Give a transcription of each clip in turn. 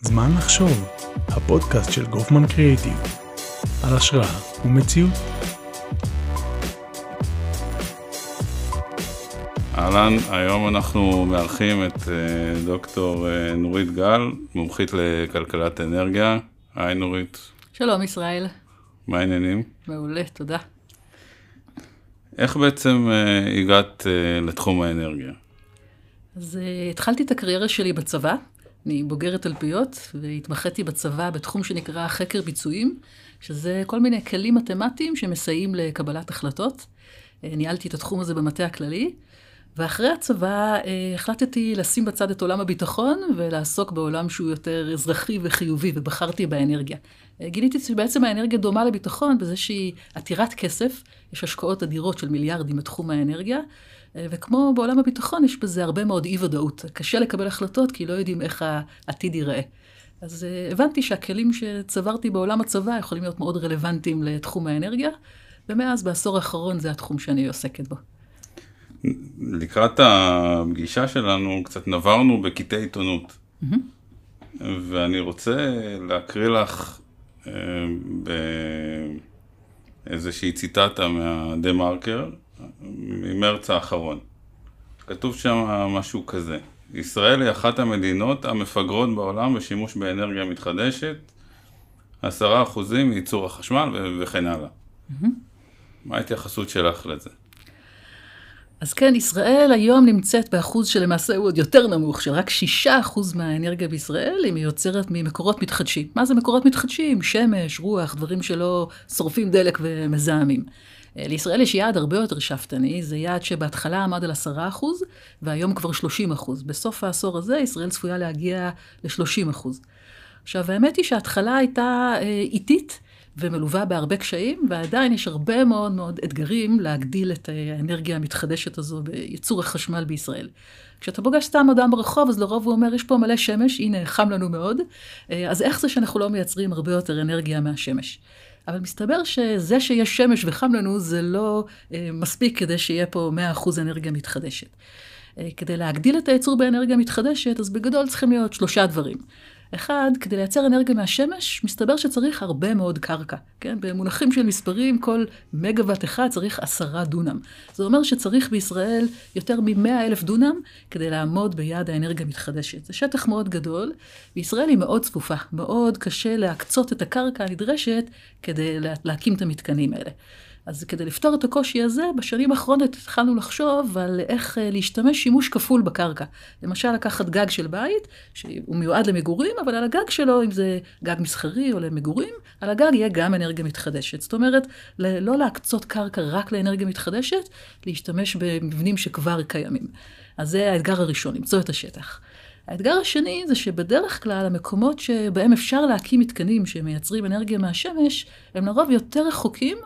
זמן לחשוב, הפודקאסט של גופמן קריאיטיב, על השראה ומציאות. אהלן, היום אנחנו מארחים את אה, דוקטור אה, נורית גל, מומחית לכלכלת אנרגיה. היי נורית. שלום ישראל. מה העניינים? מעולה, תודה. איך בעצם uh, הגעת uh, לתחום האנרגיה? אז uh, התחלתי את הקריירה שלי בצבא. אני בוגרת תלפיות והתמחיתי בצבא בתחום שנקרא חקר ביצועים, שזה כל מיני כלים מתמטיים שמסייעים לקבלת החלטות. ניהלתי את התחום הזה במטה הכללי, ואחרי הצבא החלטתי לשים בצד את עולם הביטחון ולעסוק בעולם שהוא יותר אזרחי וחיובי, ובחרתי באנרגיה. גיליתי שבעצם האנרגיה דומה לביטחון בזה שהיא עתירת כסף, יש השקעות אדירות של מיליארדים בתחום האנרגיה, וכמו בעולם הביטחון יש בזה הרבה מאוד אי ודאות. קשה לקבל החלטות כי לא יודעים איך העתיד ייראה. אז הבנתי שהכלים שצברתי בעולם הצבא יכולים להיות מאוד רלוונטיים לתחום האנרגיה, ומאז בעשור האחרון זה התחום שאני עוסקת בו. לקראת הפגישה שלנו קצת נברנו בקטעי עיתונות. Mm-hmm. ואני רוצה להקריא לך אה, באיזושהי ציטטה מהדה מרקר ממרץ האחרון. כתוב שם משהו כזה: ישראל היא אחת המדינות המפגרות בעולם בשימוש באנרגיה מתחדשת, עשרה אחוזים מייצור החשמל וכן הלאה. Mm-hmm. מה ההתייחסות שלך לזה? אז כן, ישראל היום נמצאת באחוז שלמעשה הוא עוד יותר נמוך, של רק 6% מהאנרגיה בישראל היא מיוצרת ממקורות מתחדשים. מה זה מקורות מתחדשים? שמש, רוח, דברים שלא שורפים דלק ומזהמים. אה, לישראל יש יעד הרבה יותר שאפתני, זה יעד שבהתחלה עמד על 10% והיום כבר 30%. בסוף העשור הזה ישראל צפויה להגיע ל-30%. עכשיו, האמת היא שההתחלה הייתה אה, איטית. ומלווה בהרבה קשיים, ועדיין יש הרבה מאוד מאוד אתגרים להגדיל את האנרגיה המתחדשת הזו בייצור החשמל בישראל. כשאתה פוגש סתם אדם ברחוב, אז לרוב הוא אומר, יש פה מלא שמש, הנה, חם לנו מאוד, אז איך זה שאנחנו לא מייצרים הרבה יותר אנרגיה מהשמש? אבל מסתבר שזה שיש שמש וחם לנו, זה לא אה, מספיק כדי שיהיה פה 100% אנרגיה מתחדשת. אה, כדי להגדיל את הייצור באנרגיה מתחדשת, אז בגדול צריכים להיות שלושה דברים. אחד, כדי לייצר אנרגיה מהשמש, מסתבר שצריך הרבה מאוד קרקע. כן? במונחים של מספרים, כל מגוואט אחד צריך עשרה דונם. זה אומר שצריך בישראל יותר מ-100 אלף דונם כדי לעמוד ביעד האנרגיה המתחדשת. זה שטח מאוד גדול, וישראל היא מאוד צפופה. מאוד קשה להקצות את הקרקע הנדרשת כדי להקים את המתקנים האלה. אז כדי לפתור את הקושי הזה, בשנים האחרונות התחלנו לחשוב על איך אה, להשתמש שימוש כפול בקרקע. למשל, לקחת גג של בית, שהוא מיועד למגורים, אבל על הגג שלו, אם זה גג מסחרי או למגורים, על הגג יהיה גם אנרגיה מתחדשת. זאת אומרת, לא להקצות קרקע רק לאנרגיה מתחדשת, להשתמש במבנים שכבר קיימים. אז זה האתגר הראשון, למצוא את השטח. האתגר השני זה שבדרך כלל המקומות שבהם אפשר להקים מתקנים שמייצרים אנרגיה מהשמש, הם לרוב יותר רחוקים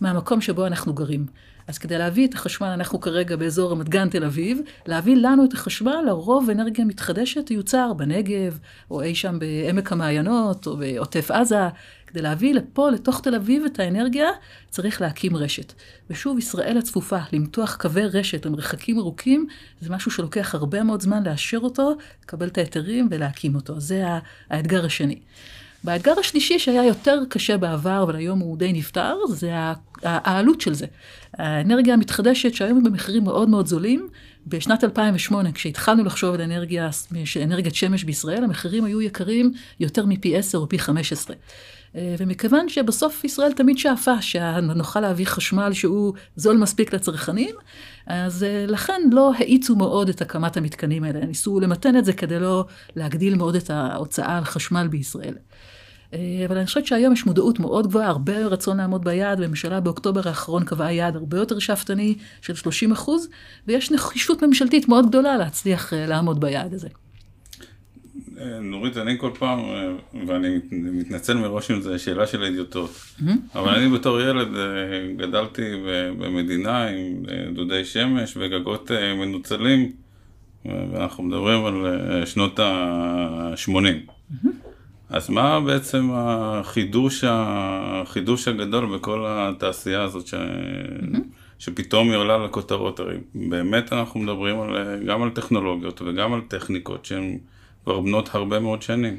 מהמקום שבו אנחנו גרים. אז כדי להביא את החשמל, אנחנו כרגע באזור רמת גן תל אביב, להביא לנו את החשמל, לרוב אנרגיה מתחדשת יוצר בנגב, או אי שם בעמק המעיינות, או בעוטף עזה. כדי להביא לפה, לתוך תל אביב, את האנרגיה, צריך להקים רשת. ושוב, ישראל הצפופה, למתוח קווי רשת במרחקים ארוכים, זה משהו שלוקח הרבה מאוד זמן לאשר אותו, לקבל את ההיתרים ולהקים אותו. זה האתגר השני. והאתגר השלישי שהיה יותר קשה בעבר, אבל היום הוא די נפתר, זה העלות של זה. האנרגיה המתחדשת שהיום היא במחירים מאוד מאוד זולים, בשנת 2008, כשהתחלנו לחשוב על אנרגיה, אנרגיית שמש בישראל, המחירים היו יקרים יותר מפי 10 או פי 15. ומכיוון שבסוף ישראל תמיד שאפה שנוכל להביא חשמל שהוא זול מספיק לצרכנים, אז לכן לא האיצו מאוד את הקמת המתקנים האלה. ניסו למתן את זה כדי לא להגדיל מאוד את ההוצאה על חשמל בישראל. אה, אבל אני חושבת שהיום יש מודעות מאוד גבוהה, הרבה רצון לעמוד ביעד, והממשלה באוקטובר האחרון קבעה יעד הרבה יותר שאפתני של 30 אחוז, ויש נחישות ממשלתית מאוד גדולה להצליח אה, לעמוד ביעד הזה. אה, נורית, אני כל פעם, ואני מתנצל מראש אם זו שאלה של אידיוטות, mm-hmm. אבל אני בתור ילד גדלתי במדינה עם דודי שמש וגגות מנוצלים, ואנחנו מדברים על שנות ה-80. אז מה בעצם החידוש, החידוש הגדול בכל התעשייה הזאת ש... mm-hmm. שפתאום היא עולה לכותרות, הרי באמת אנחנו מדברים על, גם על טכנולוגיות וגם על טכניקות שהן כבר בנות הרבה מאוד שנים.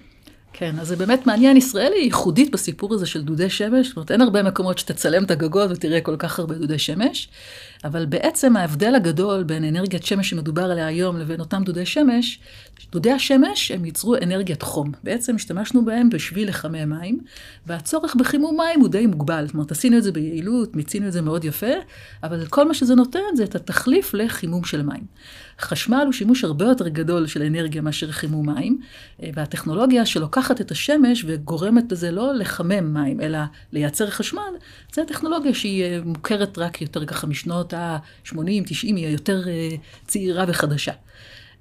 כן, אז זה באמת מעניין, ישראל היא ייחודית בסיפור הזה של דודי שמש, זאת אומרת אין הרבה מקומות שתצלם את הגגות ותראה כל כך הרבה דודי שמש, אבל בעצם ההבדל הגדול בין אנרגיית שמש שמדובר עליה היום לבין אותם דודי שמש, דודי השמש הם ייצרו אנרגיית חום. בעצם השתמשנו בהם בשביל לחמם מים, והצורך בחימום מים הוא די מוגבל. זאת אומרת, עשינו את זה ביעילות, מיצינו את זה מאוד יפה, אבל כל מה שזה נותן זה את התחליף לחימום של מים. חשמל הוא שימוש הרבה יותר גדול של אנרגיה מאשר חימום מים, והטכנולוגיה שלוקחת את השמש וגורמת לזה לא לחמם מים, אלא לייצר חשמל, זו טכנולוגיה שהיא מוכרת רק יותר ככה משנות ה-80-90, היא יותר אה, צעירה וחדשה.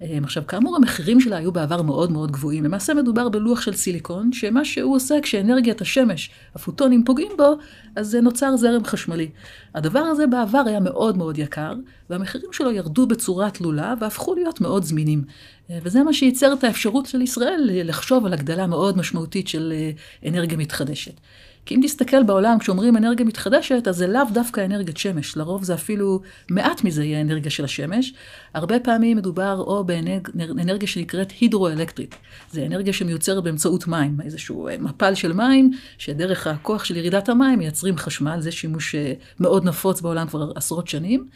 אמ, עכשיו, כאמור, המחירים שלה היו בעבר מאוד מאוד גבוהים. למעשה מדובר בלוח של סיליקון, שמה שהוא עושה כשאנרגיית השמש, הפוטונים פוגעים בו, אז נוצר זרם חשמלי. הדבר הזה בעבר היה מאוד מאוד יקר, והמחירים שלו ירדו בצורה תלולה והפכו להיות מאוד זמינים. אה, וזה מה שייצר את האפשרות של ישראל לחשוב על הגדלה מאוד משמעותית של אה, אנרגיה מתחדשת. כי אם תסתכל בעולם, כשאומרים אנרגיה מתחדשת, אז זה לאו דווקא אנרגיית שמש. לרוב זה אפילו, מעט מזה יהיה אנרגיה של השמש. הרבה פעמים מדובר או באנרגיה שנקראת הידרואלקטרית. זה אנרגיה שמיוצרת באמצעות מים, איזשהו אה, מפל של מים, שדרך הכוח של ירידת המים מייצרים חשמל, זה שימוש אה, מאוד נפוץ בעולם כבר עשרות שנים.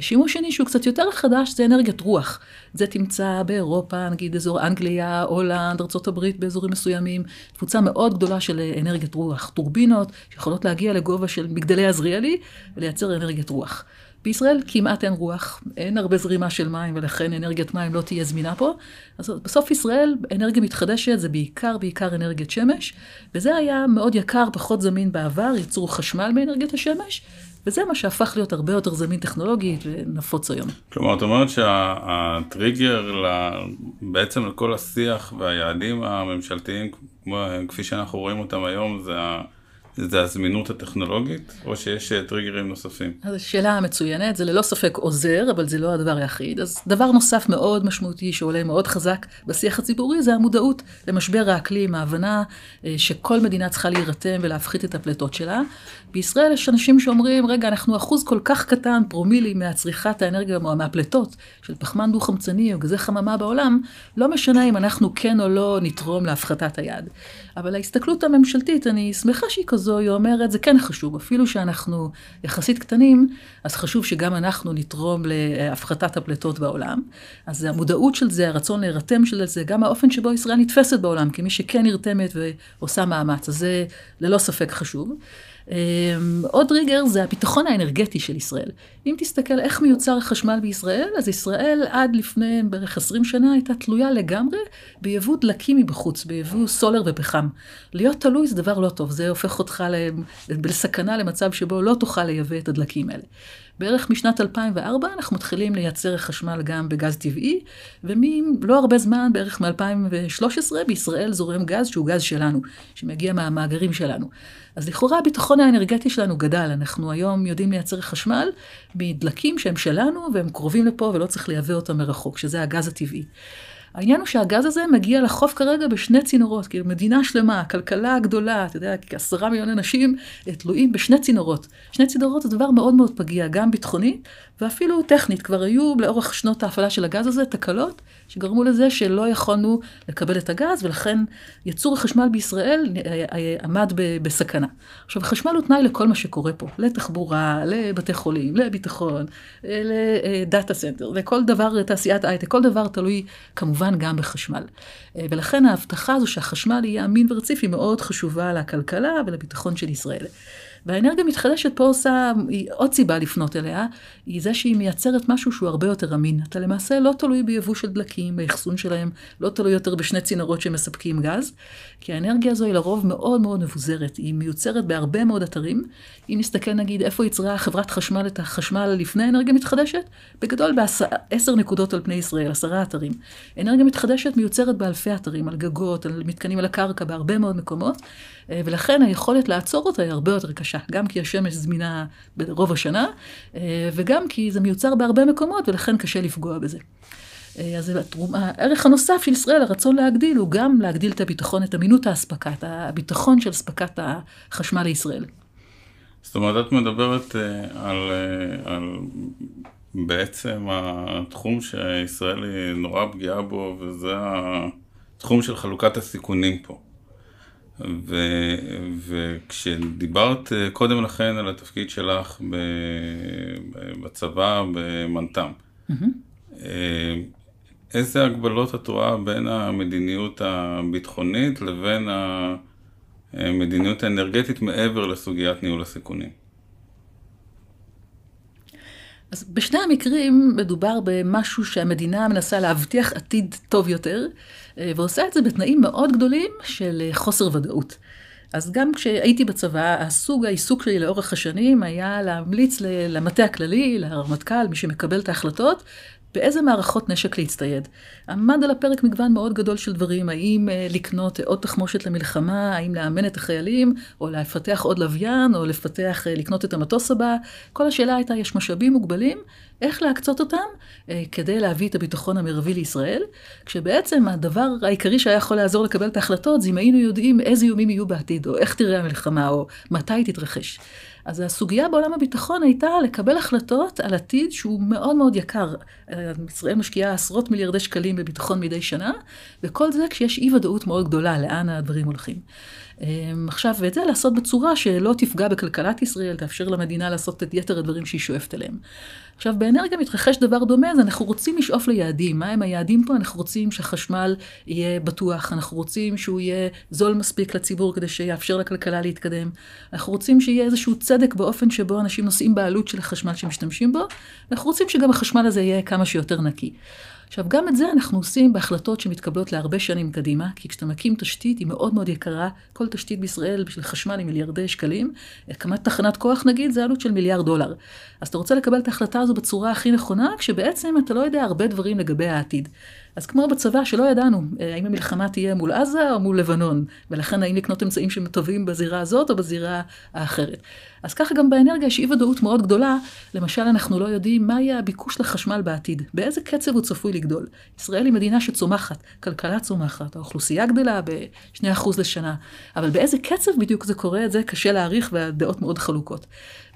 שימוש שני שהוא קצת יותר חדש זה אנרגיית רוח. זה תמצא באירופה, נגיד אזור אנגליה, הולנד, ארה"ב באזורים מסוימים, תפוצה מאוד גדולה של אנרגיית רוח. טורבינות שיכולות להגיע לגובה של מגדלי עזריאלי ולייצר אנרגיית רוח. בישראל כמעט אין רוח, אין הרבה זרימה של מים, ולכן אנרגיית מים לא תהיה זמינה פה. אז בסוף ישראל, אנרגיה מתחדשת זה בעיקר, בעיקר אנרגיית שמש, וזה היה מאוד יקר, פחות זמין בעבר, ייצרו חשמל מאנרגיית השמש, וזה מה שהפך להיות הרבה יותר זמין טכנולוגית ונפוץ היום. כלומר, את אומרת שהטריגר שה בעצם לכל השיח והיעדים הממשלתיים, כפי שאנחנו רואים אותם היום, זה זה הזמינות הטכנולוגית, או שיש אה, טריגרים נוספים? אז שאלה מצוינת, זה ללא ספק עוזר, אבל זה לא הדבר היחיד. אז דבר נוסף מאוד משמעותי שעולה מאוד חזק בשיח הציבורי, זה המודעות למשבר האקלים, ההבנה אה, שכל מדינה צריכה להירתם ולהפחית את הפליטות שלה. בישראל יש אנשים שאומרים, רגע, אנחנו אחוז כל כך קטן, פרומילי, מהצריכת האנרגיה, או מהפליטות של פחמן דו-חמצני או גזי חממה בעולם, לא משנה אם אנחנו כן או לא נתרום להפחתת היעד. אבל ההסתכלות הממשלתית, אני שמחה שהיא כזו, היא אומרת, זה כן חשוב, אפילו שאנחנו יחסית קטנים, אז חשוב שגם אנחנו נתרום להפחתת הפליטות בעולם. אז המודעות של זה, הרצון להירתם של זה, גם האופן שבו ישראל נתפסת בעולם, כמי שכן נרתמת ועושה מאמץ, אז זה ללא ספק חשוב. אמ, עוד ריגר זה הביטחון האנרגטי של ישראל. אם תסתכל איך מיוצר החשמל בישראל, אז ישראל עד לפני בערך 20 שנה הייתה תלויה לגמרי ביבוא דלקים מבחוץ, ביבוא סולר ופחם. להיות תלוי זה דבר לא טוב, זה הופך אותך לסכנה למצב שבו לא תוכל לייבא את הדלקים האלה. בערך משנת 2004 אנחנו מתחילים לייצר חשמל גם בגז טבעי, ומלא הרבה זמן, בערך מ-2013, בישראל זורם גז שהוא גז שלנו, שמגיע מהמאגרים שלנו. אז לכאורה הביטחון האנרגטי שלנו גדל, אנחנו היום יודעים לייצר חשמל מדלקים שהם שלנו והם קרובים לפה ולא צריך לייבא אותם מרחוק, שזה הגז הטבעי. העניין הוא שהגז הזה מגיע לחוף כרגע בשני צינורות, כאילו מדינה שלמה, כלכלה גדולה, אתה יודע, עשרה מיליון אנשים תלויים בשני צינורות. שני צינורות זה דבר מאוד מאוד פגיע, גם ביטחוני ואפילו טכנית. כבר היו לאורך שנות ההפעלה של הגז הזה תקלות שגרמו לזה שלא יכולנו לקבל את הגז, ולכן ייצור החשמל בישראל אה, אה, עמד בסכנה. עכשיו, החשמל הוא תנאי לכל מה שקורה פה, לתחבורה, לבתי חולים, לביטחון, ל data center, לכל דבר, תעשיית הייטק, כל דבר תלוי כמובן גם בחשמל. ולכן ההבטחה הזו שהחשמל יהיה אמין ורציף היא מאוד חשובה לכלכלה ולביטחון של ישראל. והאנרגיה המתחדשת פה עושה, היא עוד סיבה לפנות אליה, היא זה שהיא מייצרת משהו שהוא הרבה יותר אמין. אתה למעשה לא תלוי ביבוא של דלקים, באחסון שלהם, לא תלוי יותר בשני צינורות שמספקים גז, כי האנרגיה הזו היא לרוב מאוד מאוד מבוזרת, היא מיוצרת בהרבה מאוד אתרים. אם נסתכל נגיד איפה יצרה חברת חשמל את החשמל לפני אנרגיה מתחדשת, בגדול בעשר נקודות על פני ישראל, עשרה אתרים. אנרגיה מתחדשת מיוצרת באלפי אתרים, על גגות, על מתקנים על הקרקע, בהרבה מאוד מקומות, אה, ולכן היכולת לעצור אותה היא הרבה יותר קשה, גם כי השמש זמינה ברוב השנה, אה, וגם כי זה מיוצר בהרבה מקומות, ולכן קשה לפגוע בזה. אה, אז הערך הנוסף של ישראל, הרצון להגדיל, הוא גם להגדיל את הביטחון, את אמינות האספקה, את הביטחון של אספקת החשמל לישראל. זאת אומרת, את מדברת על, על בעצם התחום שישראל היא נורא פגיעה בו, וזה התחום של חלוקת הסיכונים פה. ו, וכשדיברת קודם לכן על התפקיד שלך ב, בצבא, במנת"ם, mm-hmm. איזה הגבלות את רואה בין המדיניות הביטחונית לבין המדיניות האנרגטית מעבר לסוגיית ניהול הסיכונים? אז בשני המקרים מדובר במשהו שהמדינה מנסה להבטיח עתיד טוב יותר, אה, ועושה את זה בתנאים מאוד גדולים של אה, חוסר ודאות. אז גם כשהייתי בצבא, הסוג העיסוק שלי לאורך השנים היה להמליץ למטה הכללי, לרמטכ"ל, מי שמקבל את ההחלטות, באיזה מערכות נשק להצטייד. עמד על הפרק מגוון מאוד גדול של דברים, האם uh, לקנות עוד תחמושת למלחמה, האם לאמן את החיילים, או לפתח עוד לוויין, או לפתח, uh, לקנות את המטוס הבא. כל השאלה הייתה, יש משאבים מוגבלים, איך להקצות אותם uh, כדי להביא את הביטחון המרבי לישראל, כשבעצם הדבר העיקרי שהיה יכול לעזור לקבל את ההחלטות, זה אם היינו יודעים איזה איומים יהיו בעתיד, או איך תראה המלחמה, או מתי תתרחש. אז הסוגיה בעולם הביטחון הייתה לקבל החלטות על עתיד שהוא מאוד מאוד יקר. ישראל משקיעה עשרות מיליארדי שקלים בביטחון מדי שנה, וכל זה כשיש אי ודאות מאוד גדולה לאן הדברים הולכים. אמ, עכשיו, ואת זה לעשות בצורה שלא תפגע בכלכלת ישראל, תאפשר למדינה לעשות את יתר הדברים שהיא שואפת אליהם. עכשיו, באנרגיה מתרחש דבר דומה, אז אנחנו רוצים לשאוף ליעדים. מה הם היעדים פה? אנחנו רוצים שהחשמל יהיה בטוח, אנחנו רוצים שהוא יהיה זול מספיק לציבור כדי שיאפשר לכלכלה להתקדם. אנחנו רוצים שיהיה איזשהו צדק באופן שבו אנשים נושאים בעלות של החשמל שמשתמשים בו, ואנחנו רוצים שגם החשמל הזה יהיה כמה שיותר נקי. עכשיו, גם את זה אנחנו עושים בהחלטות שמתקבלות להרבה שנים קדימה, כי כשאתה מקים תשתית היא מאוד מאוד יקרה, כל תשתית בישראל בשביל חשמל היא מיליארדי שקלים, הקמת תחנת כוח נגיד זה עלות של מיליארד דולר. אז אתה רוצה לקבל את ההחלטה הזו בצורה הכי נכונה, כשבעצם אתה לא יודע הרבה דברים לגבי העתיד. אז כמו בצבא שלא ידענו, אה, האם המלחמה תהיה מול עזה או מול לבנון, ולכן האם לקנות אמצעים שהם טובים בזירה הזאת או בזירה האחרת. אז ככה גם באנרגיה יש אי ודאות מאוד גדולה, למשל אנחנו לא יודעים מה יהיה הביקוש לחשמל בעתיד, באיזה קצב הוא צפוי לגדול. ישראל היא מדינה שצומחת, כלכלה צומחת, האוכלוסייה גדלה ב-2% לשנה, אבל באיזה קצב בדיוק זה קורה, את זה קשה להעריך והדעות מאוד חלוקות.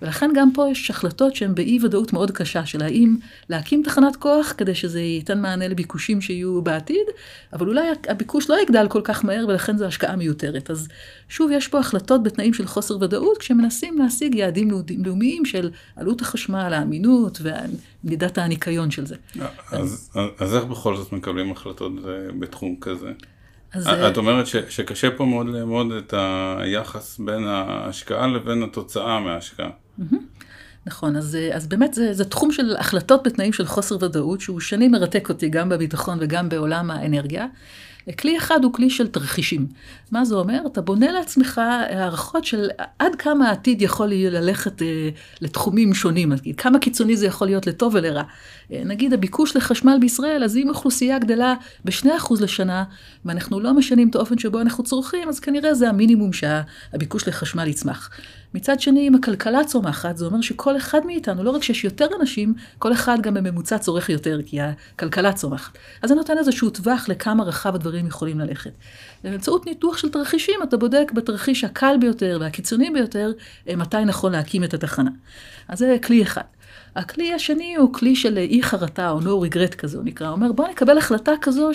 ולכן גם פה יש החלטות שהן באי ודאות מאוד קשה, של האם להקים תחנת כוח כדי שזה ייתן מענה לביקושים שיהיו בעתיד, אבל אולי הביקוש לא יגדל כל כך מהר ולכן זו השקעה מיותרת. אז שוב, יש פה החלטות בתנאים של חוסר ודאות, כשמנסים להשיג יעדים לאומיים של עלות החשמל, האמינות ומידת הניקיון של זה. אז, אז, אז איך בכל זאת מקבלים החלטות אה, בתחום כזה? אז... את אומרת ש, שקשה פה מאוד לאמוד את היחס בין ההשקעה לבין התוצאה מההשקעה. נכון, אז, אז באמת זה, זה תחום של החלטות בתנאים של חוסר ודאות, שהוא שנים מרתק אותי גם בביטחון וגם בעולם האנרגיה. כלי אחד הוא כלי של תרחישים. מה זה אומר? אתה בונה לעצמך הערכות של עד כמה העתיד יכול ללכת אה, לתחומים שונים, כמה קיצוני זה יכול להיות לטוב ולרע. אה, נגיד הביקוש לחשמל בישראל, אז אם אוכלוסייה גדלה ב-2% לשנה, ואנחנו לא משנים את האופן שבו אנחנו צורכים, אז כנראה זה המינימום שהביקוש לחשמל יצמח. מצד שני, אם הכלכלה צומחת, זה אומר שכל אחד מאיתנו, לא רק שיש יותר אנשים, כל אחד גם בממוצע צורך יותר, כי הכלכלה צומחת. אז זה נותן איזשהו טווח לכמה רחב הדברים יכולים ללכת. באמצעות ניתוח של תרחישים, אתה בודק בתרחיש הקל ביותר והקיצוני ביותר, אה, מתי נכון להקים את התחנה. אז זה כלי אחד. הכלי השני הוא כלי של אי חרטה, או no regret כזה, הוא נקרא. הוא אומר, בוא נקבל החלטה כזו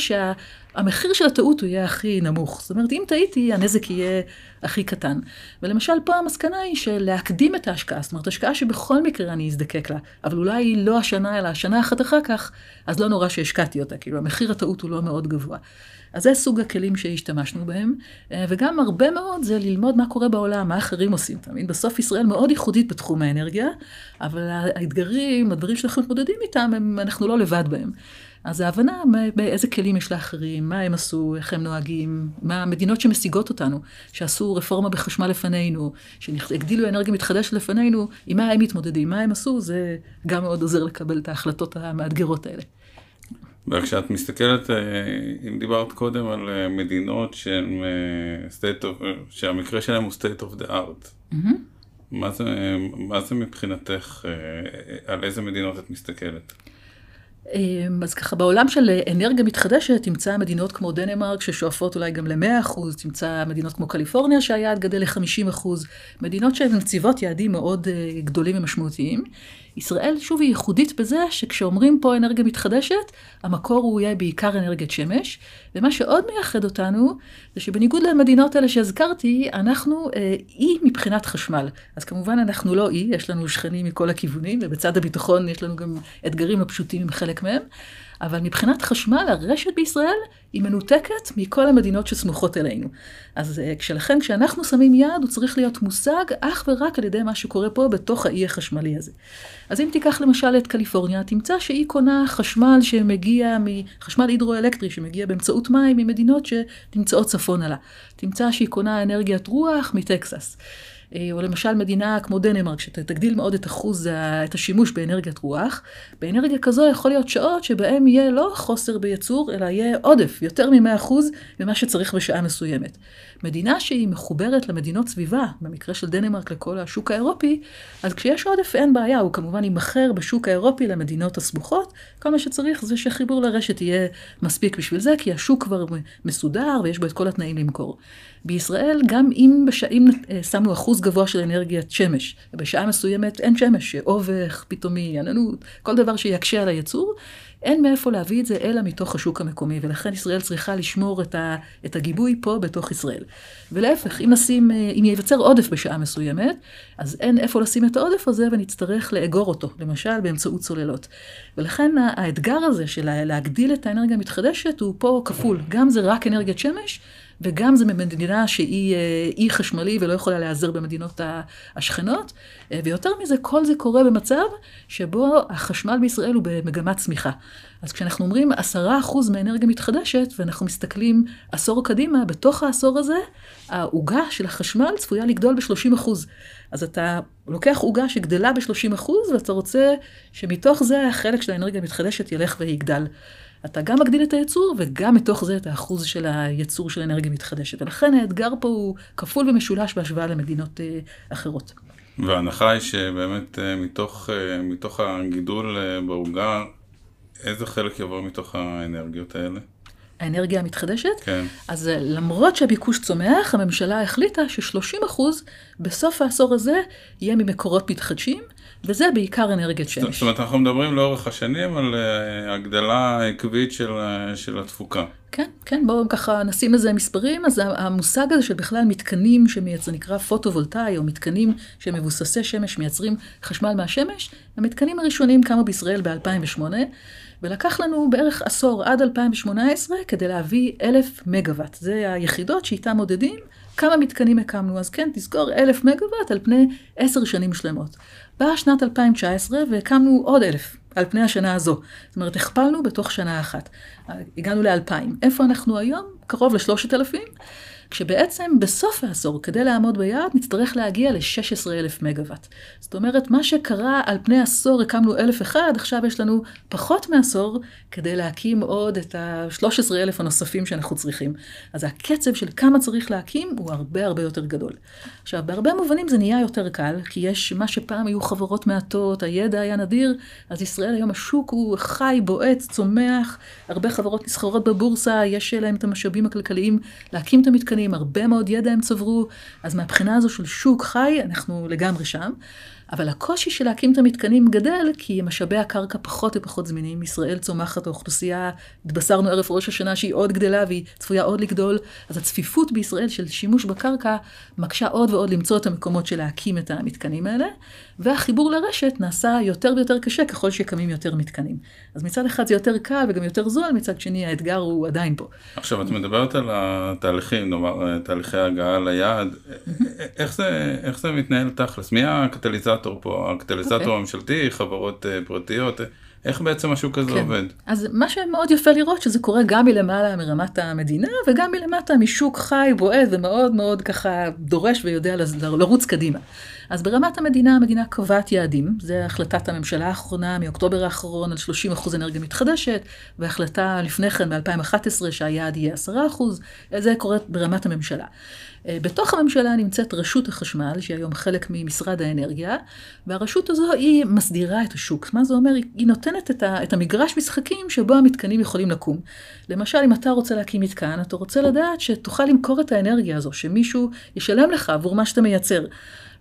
שהמחיר של הטעות הוא יהיה הכי נמוך. זאת אומרת, אם טעיתי, הנזק יהיה הכי קטן. ולמשל, פה המסקנה היא של להקדים את ההשקעה. זאת אומרת, השקעה שבכל מקרה אני אזדקק לה, אבל אולי לא השנה, אלא השנה אחת אחר כך, אז לא נורא שהשקעתי אותה. כאילו, המחיר הטעות הוא לא מאוד גבוה. אז זה סוג הכלים שהשתמשנו בהם, אה, וגם הרבה מאוד זה ללמוד מה קורה בעולם, מה אחרים עושים. תמיד בסוף ישראל מאוד ייחודית בתחום האנרגיה, אבל האתגרים, הדברים שאנחנו מתמודדים איתם, הם, אנחנו לא לבד בהם. אז ההבנה באיזה כלים יש לאחרים, מה הם עשו, איך הם נוהגים, מה המדינות שמשיגות אותנו, שעשו רפורמה בחשמל לפנינו, שהגדילו אנרגיה מתחדשת לפנינו, עם מה הם מתמודדים, מה הם עשו, זה גם מאוד עוזר לקבל את ההחלטות המאתגרות האלה. וכשאת מסתכלת, אה, אם דיברת קודם על אה, מדינות שהן אה, state of, שהמקרה שלהם הוא state of the art, mm-hmm. מה, זה, מה זה מבחינתך, על איזה מדינות את מסתכלת? אמ, אז ככה, בעולם של אנרגיה מתחדשת, תמצא מדינות כמו דנמרק ששואפות אולי גם ל-100%, תמצא מדינות כמו קליפורניה שהיעד גדל ל-50%, מדינות שהן מציבות יעדים מאוד אה, גדולים ומשמעותיים. ישראל, שוב, היא ייחודית בזה שכשאומרים פה אנרגיה מתחדשת, המקור הוא יהיה בעיקר אנרגיית שמש, ומה שעוד מייחד אותנו, זה שבניגוד למדינות האלה שהזכרתי, אנחנו אה, אי מבחינת חשמל. אז כמובן אנחנו לא אי, יש לנו שכנים מכל הכיוונים, ובצד הביטחון יש לנו גם אתגרים לא פשוטים עם חלק מהם. אבל מבחינת חשמל, הרשת בישראל היא מנותקת מכל המדינות שסמוכות אלינו. אז אה, לכן, כשאנחנו שמים יד, הוא צריך להיות מושג אך ורק על ידי מה שקורה פה בתוך האי החשמלי הזה. אז אם תיקח למשל את קליפורניה, תמצא שהיא קונה חשמל שמגיע, חשמל הידרואלקטרי שמגיע באמצעות מים ממדינות שנמצאות צפונה לה. תמצא שהיא קונה אנרגיית רוח מטקסס. אה, או למשל מדינה כמו דנמרק, שתגדיל מאוד את אחוז, את השימוש באנרגיית רוח, באנרגיה כזו יכול להיות שעות שבהם יהיה לא חוסר בייצור, אלא יהיה עודף, יותר מ-100% ממה שצריך בשעה מסוימת. מדינה שהיא מחוברת למדינות סביבה, במקרה של דנמרק לכל השוק האירופי, אז כשיש עודף אין בעיה, הוא כמובן יימכר בשוק האירופי למדינות הסמוכות, כל מה שצריך זה שחיבור לרשת יהיה מספיק בשביל זה, כי השוק כבר מסודר ויש בו את כל התנאים למכור. בישראל, גם אם, בש... אם אה, שמנו אחוז גבוה של אנרגיית שמש, ובשעה מסוימת אין שמש, אובך, פתאומי, עננות, כל דבר שיקשה על הייצור, אין מאיפה להביא את זה אלא מתוך השוק המקומי, ולכן ישראל צריכה לשמור את, ה, את הגיבוי פה בתוך ישראל. ולהפך, אם נשים, אה, אם ייווצר עודף בשעה מסוימת, אז אין איפה לשים את העודף הזה ונצטרך לאגור אותו, למשל באמצעות צוללות. ולכן האתגר הזה של להגדיל את האנרגיה המתחדשת הוא פה כפול, גם זה רק אנרגיית שמש, וגם זה ממדינה שהיא אה, אי חשמלי ולא יכולה להיעזר במדינות השכנות. אה, ויותר מזה, כל זה קורה במצב שבו החשמל בישראל הוא במגמת צמיחה. אז כשאנחנו אומרים עשרה אחוז מאנרגיה מתחדשת, ואנחנו מסתכלים עשור קדימה, בתוך העשור הזה, העוגה של החשמל צפויה לגדול ב-30 אחוז. אז אתה לוקח עוגה שגדלה ב-30 אחוז, ואתה רוצה שמתוך זה החלק של האנרגיה המתחדשת ילך ויגדל. אתה גם מגדיל את הייצור, וגם מתוך זה את האחוז של הייצור של אנרגיה מתחדשת. ולכן האתגר פה הוא כפול ומשולש בהשוואה למדינות אה, אחרות. וההנחה היא שבאמת אה, מתוך, אה, מתוך הגידול בעוגה, איזה חלק יבוא מתוך האנרגיות האלה? האנרגיה המתחדשת. כן. אז למרות שהביקוש צומח, הממשלה החליטה ש-30 אחוז בסוף העשור הזה יהיה ממקורות מתחדשים, וזה בעיקר אנרגיית שמש. זאת אומרת, אנחנו מדברים לאורך השנים על uh, הגדלה עקבית של, uh, של התפוקה. כן, כן, בואו ככה נשים לזה מספרים. אז המושג הזה של בכלל מתקנים שמייצר, נקרא פוטו-וולטאי, או מתקנים שמבוססי שמש מייצרים חשמל מהשמש, המתקנים הראשונים קמו בישראל ב-2008, ולקח לנו בערך עשור עד 2018 כדי להביא אלף מגוואט. זה היחידות שאיתן מודדים כמה מתקנים הקמנו. אז כן, תזכור, אלף מגוואט על פני עשר שנים שלמות. באה שנת 2019 והקמנו עוד אלף על פני השנה הזו. זאת אומרת, הכפלנו בתוך שנה אחת. הגענו לאלפיים. איפה אנחנו היום? קרוב לשלושת אלפים. כשבעצם בסוף העשור, כדי לעמוד ביעד, נצטרך להגיע ל-16,000 מגוואט. זאת אומרת, מה שקרה על פני עשור, הקמנו 1,001, עכשיו יש לנו פחות מעשור כדי להקים עוד את ה-13,000 הנוספים שאנחנו צריכים. אז הקצב של כמה צריך להקים הוא הרבה הרבה יותר גדול. עכשיו, בהרבה מובנים זה נהיה יותר קל, כי יש מה שפעם היו חברות מעטות, הידע היה נדיר, אז ישראל היום השוק הוא חי, בועט, צומח, הרבה חברות נסחרות בבורסה, יש להם את המשאבים הכלכליים להקים את המתקנים. שנים, הרבה מאוד ידע הם צברו, אז מהבחינה הזו של שוק חי, אנחנו לגמרי שם. אבל הקושי של להקים את המתקנים גדל, כי משאבי הקרקע פחות ופחות זמינים. ישראל צומחת, האוכלוסייה, התבשרנו ערב ראש השנה שהיא עוד גדלה והיא צפויה עוד לגדול. אז הצפיפות בישראל של שימוש בקרקע מקשה עוד ועוד למצוא את המקומות של להקים את המתקנים האלה. והחיבור לרשת נעשה יותר ויותר קשה ככל שקמים יותר מתקנים. אז מצד אחד זה יותר קל וגם יותר זול, מצד שני האתגר הוא עדיין פה. עכשיו, את מדברת על התהליכים, נאמר, תהליכי ההגעה ליעד. איך זה, איך זה מתנהל תכלס? מי הקטליזטור פה? הקטליזטור okay. אוקיי. הממשלתי, חברות אה, פרטיות? איך בעצם השוק הזה כן. עובד? אז מה שמאוד יפה לראות, שזה קורה גם מלמעלה מרמת המדינה, וגם מלמטה משוק חי, בועט, ומאוד מאוד ככה דורש ויודע לרוץ קדימה. אז ברמת המדינה, המדינה קובעת יעדים, זה החלטת הממשלה האחרונה מאוקטובר האחרון על 30% אנרגיה מתחדשת, והחלטה לפני כן ב-2011 שהיעד יהיה 10%, זה קורה ברמת הממשלה. אה, בתוך הממשלה נמצאת רשות החשמל, שהיא היום חלק ממשרד האנרגיה, והרשות הזו היא מסדירה את השוק. מה זה אומר? היא נותנת את המגרש משחקים שבו המתקנים יכולים לקום. למשל, אם אתה רוצה להקים מתקן, אתה רוצה לדעת שתוכל למכור את האנרגיה הזו, שמישהו ישלם לך עבור מה שאתה מייצר.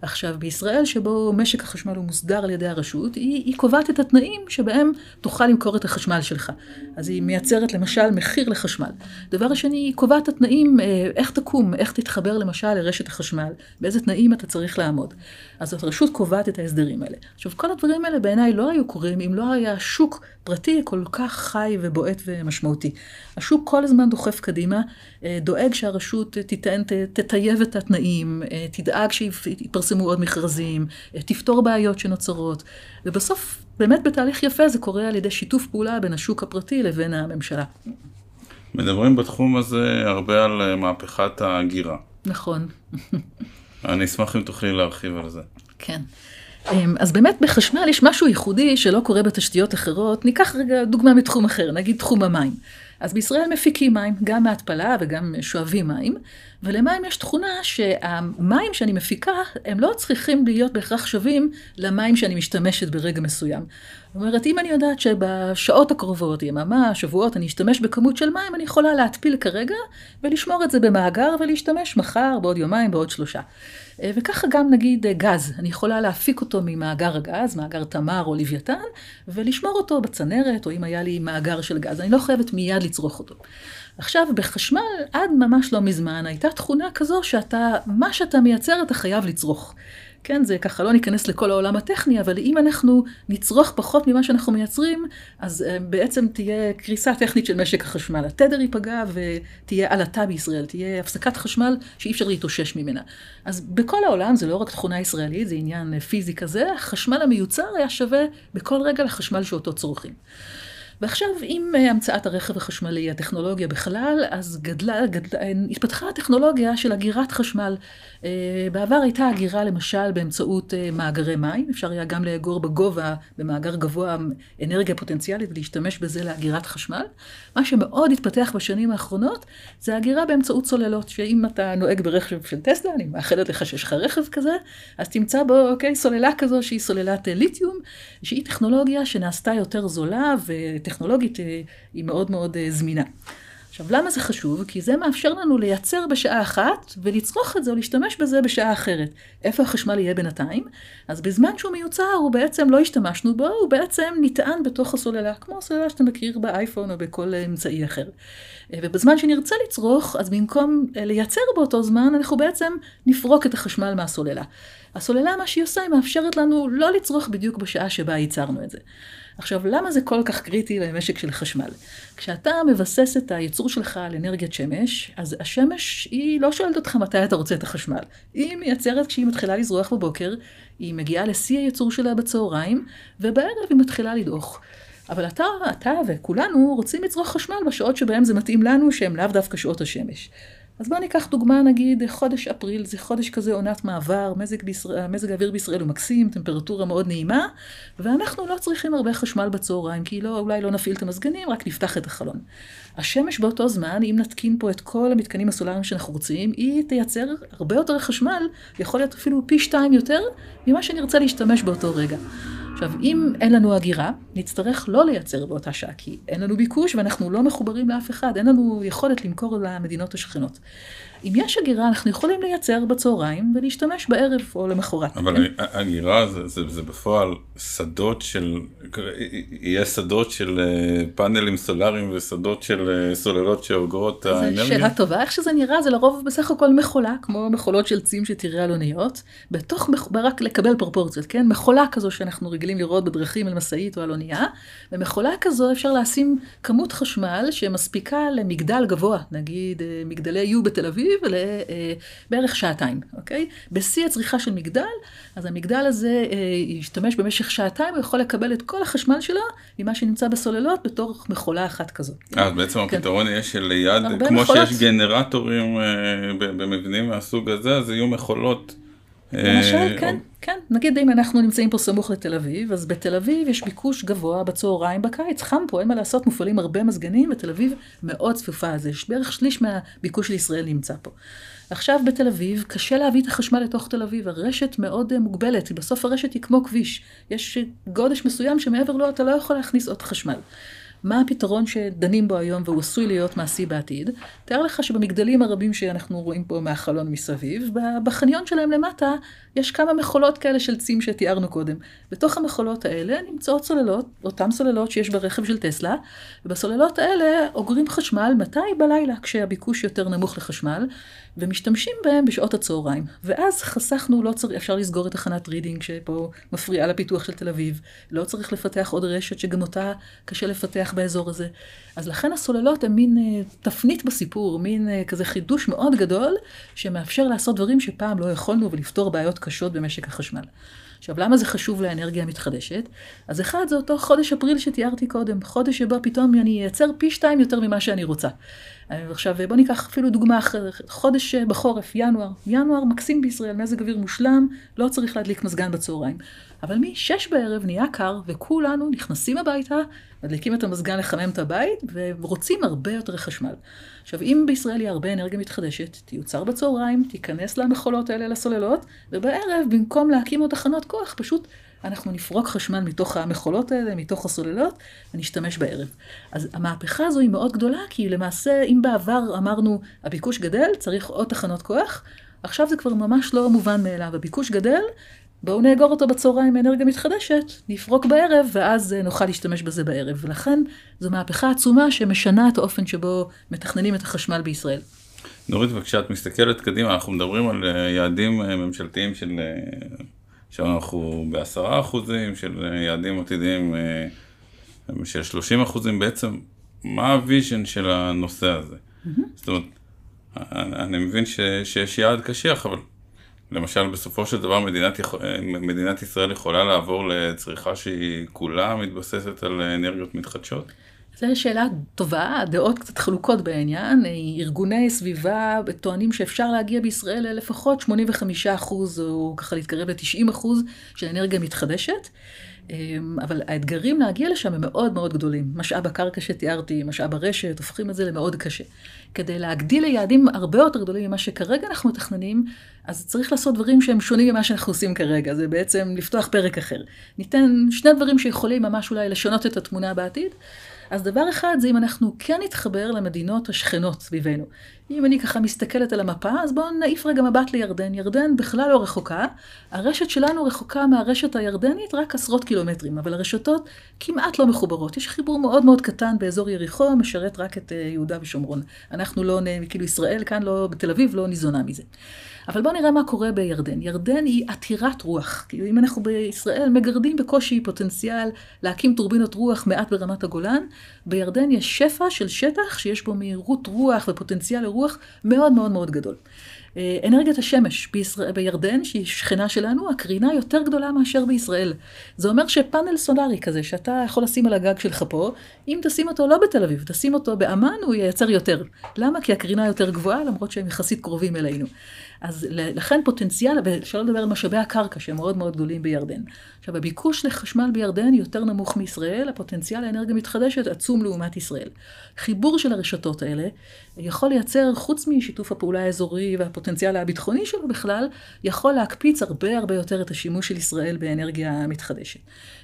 עכשיו, בישראל, שבו משק החשמל הוא מוסדר על ידי הרשות, היא, היא קובעת את התנאים שבהם תוכל למכור את החשמל שלך. אז היא מייצרת למשל מחיר לחשמל. דבר שני, היא קובעת את התנאים, אה, איך תקום, איך תתחבר למשל לרשת החשמל, באיזה תנאים אתה צריך לעמוד. אז הרשות קובעת את ההסדרים האלה. עכשיו, כל הדברים האלה בעיניי לא היו קורים אם לא היה שוק פרטי כל כך חי ובועט ומשמעותי. השוק כל הזמן דוחף קדימה, אה, דואג שהרשות תיתן, תטייב את התנאים, אה, תדאג שיפרסמו עוד מכרזים, אה, תפתור בעיות שנוצרות, ובסוף, באמת בתהליך יפה זה קורה על ידי שיתוף פעולה בין השוק הפרטי לבין הממשלה. מדברים בתחום הזה הרבה על מהפכת ההגירה. נכון. אני אשמח אם תוכלי להרחיב על זה. כן. אמ, אז באמת בחשמל יש משהו ייחודי שלא קורה בתשתיות אחרות. ניקח רגע דוגמה מתחום אחר, נגיד תחום המים. אז בישראל מפיקים מים, גם מהתפלה וגם שואבים מים, ולמים יש תכונה שהמים שאני מפיקה, הם לא צריכים להיות בהכרח שווים למים שאני משתמשת ברגע מסוים. זאת אומרת, אם אני יודעת שבשעות הקרובות, יממה, שבועות, אני אשתמש בכמות של מים, אני יכולה להתפיל כרגע ולשמור את זה במאגר ולהשתמש מחר, בעוד יומיים, בעוד שלושה. אה, וככה גם נגיד גז, אני יכולה להפיק אותו ממאגר הגז, מאגר תמר או לוויתן, ולשמור אותו בצנרת, או אם היה לי מאגר של גז, אני לא חייבת מיד לצרוך אותו. עכשיו, בחשמל, עד ממש לא מזמן, הייתה תכונה כזו שאתה, מה שאתה מייצר אתה חייב לצרוך. כן, זה ככה, לא ניכנס לכל העולם הטכני, אבל אם אנחנו נצרוך פחות ממה שאנחנו מייצרים, אז uh, בעצם תהיה קריסה טכנית של משק החשמל. התדר ייפגע ותהיה עלטה בישראל, תהיה הפסקת חשמל שאי אפשר להתאושש ממנה. אז בכל העולם, זה לא רק תכונה ישראלית, זה עניין פיזי כזה, החשמל המיוצר היה שווה בכל רגע לחשמל שאותו צורכים. ועכשיו, עם אה, המצאת הרכב החשמלי, הטכנולוגיה בכלל, אז גדלה, גדלה, התפתחה הטכנולוגיה של אגירת חשמל. אה, בעבר הייתה אגירה למשל באמצעות אה, מאגרי מים, אפשר היה גם לאגור בגובה, במאגר גבוה, אנרגיה פוטנציאלית ולהשתמש בזה לאגירת חשמל. מה שמאוד התפתח בשנים האחרונות, זה אגירה באמצעות סוללות, שאם אתה נוהג ברכב של טסלה, אני מאחלת לך שיש לך רכב כזה, אז תמצא בו, אוקיי, סוללה כזו שהיא סוללת ליתיום, שהיא טכנולוגיה שנעשתה יותר זולה וטכנולוגית היא מאוד מאוד זמינה. עכשיו, למה זה חשוב? כי זה מאפשר לנו לייצר בשעה אחת ולצרוך את זה או להשתמש בזה בשעה אחרת. איפה החשמל יהיה בינתיים? אז בזמן שהוא מיוצר, הוא בעצם לא השתמשנו בו, הוא בעצם נטען בתוך הסוללה, כמו הסוללה שאתה מכיר באייפון או בכל אמצעי אחר. ובזמן שנרצה לצרוך, אז במקום לייצר באותו זמן, אנחנו בעצם נפרוק את החשמל מהסוללה. הסוללה, מה שהיא עושה, היא מאפשרת לנו לא לצרוך בדיוק בשעה שבה ייצרנו את זה. עכשיו, למה זה כל כך קריטי למשק של חשמל? כשאתה מבסס את הייצור שלך על אנרגיית שמש, אז השמש היא לא שואלת אותך מתי אתה רוצה את החשמל. היא מייצרת כשהיא מתחילה לזרוח בבוקר, היא מגיעה לשיא הייצור שלה בצהריים, ובערב היא מתחילה לדעוך. אבל אתה, אתה וכולנו רוצים לצרוך חשמל בשעות שבהן זה מתאים לנו, שהן לאו דווקא שעות השמש. אז בואו ניקח דוגמה, נגיד, חודש אפריל, זה חודש כזה עונת מעבר, מזג, בישראל, מזג האוויר בישראל הוא מקסים, טמפרטורה מאוד נעימה, ואנחנו לא צריכים הרבה חשמל בצהריים, כי לא, אולי לא נפעיל את המזגנים, רק נפתח את החלון. השמש באותו זמן, אם נתקין פה את כל המתקנים הסולריים שאנחנו רוצים, היא תייצר הרבה יותר חשמל, יכול להיות אפילו פי שתיים יותר, ממה שנרצה להשתמש באותו רגע. עכשיו, אם אין לנו הגירה, נצטרך לא לייצר באותה שעה, כי אין לנו ביקוש ואנחנו לא מחוברים לאף אחד, אין לנו יכולת למכור למדינות השכנות. אם יש הגירה, אנחנו יכולים לייצר בצהריים ולהשתמש בערב או למחרת. אבל כן? הגירה זה, זה, זה בפועל שדות של, יהיה שדות של אה, פאנלים סולאריים ושדות של אה, סוללות שאוגרות האנרגיה? זו שאלה טובה. איך שזה נראה, זה לרוב בסך הכל מכולה, כמו מכולות של צים שתראה על אוניות, בתוך, רק לקבל פרופורציות, כן? מכולה כזו שאנחנו רגילים לראות בדרכים על משאית או על אונייה, במכולה כזו אפשר לשים כמות חשמל שמספיקה למגדל גבוה, נגיד אה, מגדלי U בתל אביב, לבערך אה, שעתיים, אוקיי? בשיא הצריכה של מגדל, אז המגדל הזה אה, ישתמש במשך שעתיים, הוא יכול לקבל את כל החשמל שלו ממה שנמצא בסוללות בתור מכולה אחת כזאת. אה, אז בעצם כן. הפתרון יהיה שליד, כמו מכולות. שיש גנרטורים במבנים מהסוג הזה, אז יהיו מכולות. למשל, אה, כן, כן. נגיד אם אנחנו נמצאים פה סמוך לתל אביב, אז בתל אביב יש ביקוש גבוה בצהריים בקיץ, חם פה, אין מה לעשות, מופעלים הרבה מזגנים, ותל אביב מאוד צפופה, אז יש בערך שליש מהביקוש של ישראל נמצא פה. עכשיו בתל אביב, קשה להביא את החשמל לתוך תל אביב, הרשת מאוד אה, מוגבלת, בסוף הרשת היא כמו כביש. יש גודש מסוים שמעבר לו אתה לא יכול להכניס עוד חשמל. מה הפתרון שדנים בו היום והוא עשוי להיות מעשי בעתיד? תאר לך שבמגדלים הרבים שאנחנו רואים פה מהחלון מסביב, בחניון שלהם למטה יש כמה מכולות כאלה של צים שתיארנו קודם. בתוך המכולות האלה נמצאות סוללות, אותן סוללות שיש ברכב של טסלה, ובסוללות האלה אוגרים חשמל מתי? בלילה, כשהביקוש יותר נמוך לחשמל, ומשתמשים בהם בשעות הצהריים. ואז חסכנו, לא צריך, אפשר לסגור את תחנת רידינג שפה מפריעה לפיתוח של תל אביב, לא צריך לפתח עוד רשת שגם אותה קשה לפתח באזור הזה. אז לכן הסוללות הן מין אה, תפנית בסיפור, מין אה, כזה חידוש מאוד גדול, שמאפשר לעשות דברים שפעם לא יכולנו ולפתור בעיות קשות במשק החשמל. עכשיו, למה זה חשוב לאנרגיה המתחדשת? אז אחד, זה אותו חודש אפריל שתיארתי קודם, חודש שבו פתאום אני אייצר פי שתיים יותר ממה שאני רוצה. עכשיו, בואו ניקח אפילו דוגמה אחרת, חודש בחורף, ינואר. ינואר מקסים בישראל, מזג אוויר מושלם, לא צריך להדליק מזגן בצהריים. אבל מ-6 בערב נהיה קר, וכולנו נכנסים הביתה, מדליקים את המזגן לחמם את הבית, ורוצים הרבה יותר חשמל. עכשיו, אם בישראל יהיה הרבה אנרגיה מתחדשת, תיוצר בצהריים, תיכנס למכולות האלה, לסוללות, ובערב, במקום להקים עוד תחנות כוח, פשוט אנחנו נפרוק חשמל מתוך המכולות האלה, מתוך הסוללות, ונשתמש בערב. אז המהפכה הזו היא מאוד גדולה, כי למעשה, אם בעבר אמרנו, הביקוש גדל, צריך עוד תחנות כוח, עכשיו זה כבר ממש לא מובן מאליו. הביקוש גדל, בואו נאגור אותו בצהריים מאנרגיה מתחדשת, נפרוק בערב, ואז נוכל להשתמש בזה בערב. ולכן זו מהפכה עצומה שמשנה את האופן שבו מתכננים את החשמל בישראל. נורית, וכשאת מסתכלת קדימה, אנחנו מדברים על אה, יעדים אה, ממשלתיים של אה, שאנחנו בעשרה אחוזים, של יעדים עתידיים אה, של שלושים אחוזים, בעצם מה ה vision של הנושא הזה? Mm-hmm. זאת אומרת, אני מבין ש, שיש יעד קשיח, אבל למשל בסופו של דבר מדינת, מדינת ישראל יכולה לעבור לצריכה שהיא כולה מתבססת על אנרגיות מתחדשות? זו שאלה טובה, הדעות קצת חלוקות בעניין. ארגוני סביבה טוענים שאפשר להגיע בישראל ללפחות 85 אחוז, או ככה להתקרב ל-90 אחוז של אנרגיה מתחדשת. אמ, אבל האתגרים להגיע לשם הם מאוד מאוד גדולים. משאב הקרקע שתיארתי, משאב הרשת, הופכים את זה למאוד קשה. כדי להגדיל ליעדים הרבה יותר גדולים ממה שכרגע אנחנו מתכננים, אז צריך לעשות דברים שהם שונים ממה שאנחנו עושים כרגע. זה בעצם לפתוח פרק אחר. ניתן שני דברים שיכולים ממש אולי לשנות את התמונה בעתיד. אז דבר אחד זה אם אנחנו כן נתחבר למדינות השכנות סביבנו. אם אני ככה מסתכלת על המפה, אז בואו נעיף רגע מבט לירדן. ירדן בכלל לא רחוקה. הרשת שלנו רחוקה מהרשת הירדנית רק עשרות קילומטרים, אבל הרשתות כמעט לא מחוברות. יש חיבור מאוד מאוד קטן באזור יריחו, משרת רק את אה, יהודה ושומרון. אנחנו לא, כאילו ישראל כאן, לא, בתל אביב, לא ניזונה מזה. אבל בואו נראה מה קורה בירדן. ירדן היא עתירת רוח. כאילו אם אנחנו בישראל מגרדים בקושי פוטנציאל להקים טורבינות רוח מעט ברמת הגולן, בירדן יש שפע של שטח שיש בו מהירות רוח ופוטנציאל לרוח מאוד מאוד מאוד גדול. אה, אנרגיית השמש בישראל, בירדן, שהיא שכנה שלנו, הקרינה יותר גדולה מאשר בישראל. זה אומר שפאנל סולארי כזה, שאתה יכול לשים על הגג שלך פה, אם תשים אותו לא בתל אביב, תשים אותו באמ"ן, הוא ייצר יותר. למה? כי הקרינה יותר גבוהה, למרות שהם יחסית קרובים אלינו. אז לכן פוטנציאל, ושלא לדבר על משאבי הקרקע שהם מאוד מאוד גדולים בירדן. עכשיו, הביקוש לחשמל בירדן יותר נמוך מישראל, הפוטנציאל לאנרגיה מתחדשת עצום לעומת ישראל. חיבור של הרשתות האלה יכול לייצר, חוץ משיתוף הפעולה האזורי והפוטנציאל הביטחוני שלו בכלל, יכול להקפיץ הרבה הרבה יותר את השימוש של ישראל באנרגיה מתחדשת.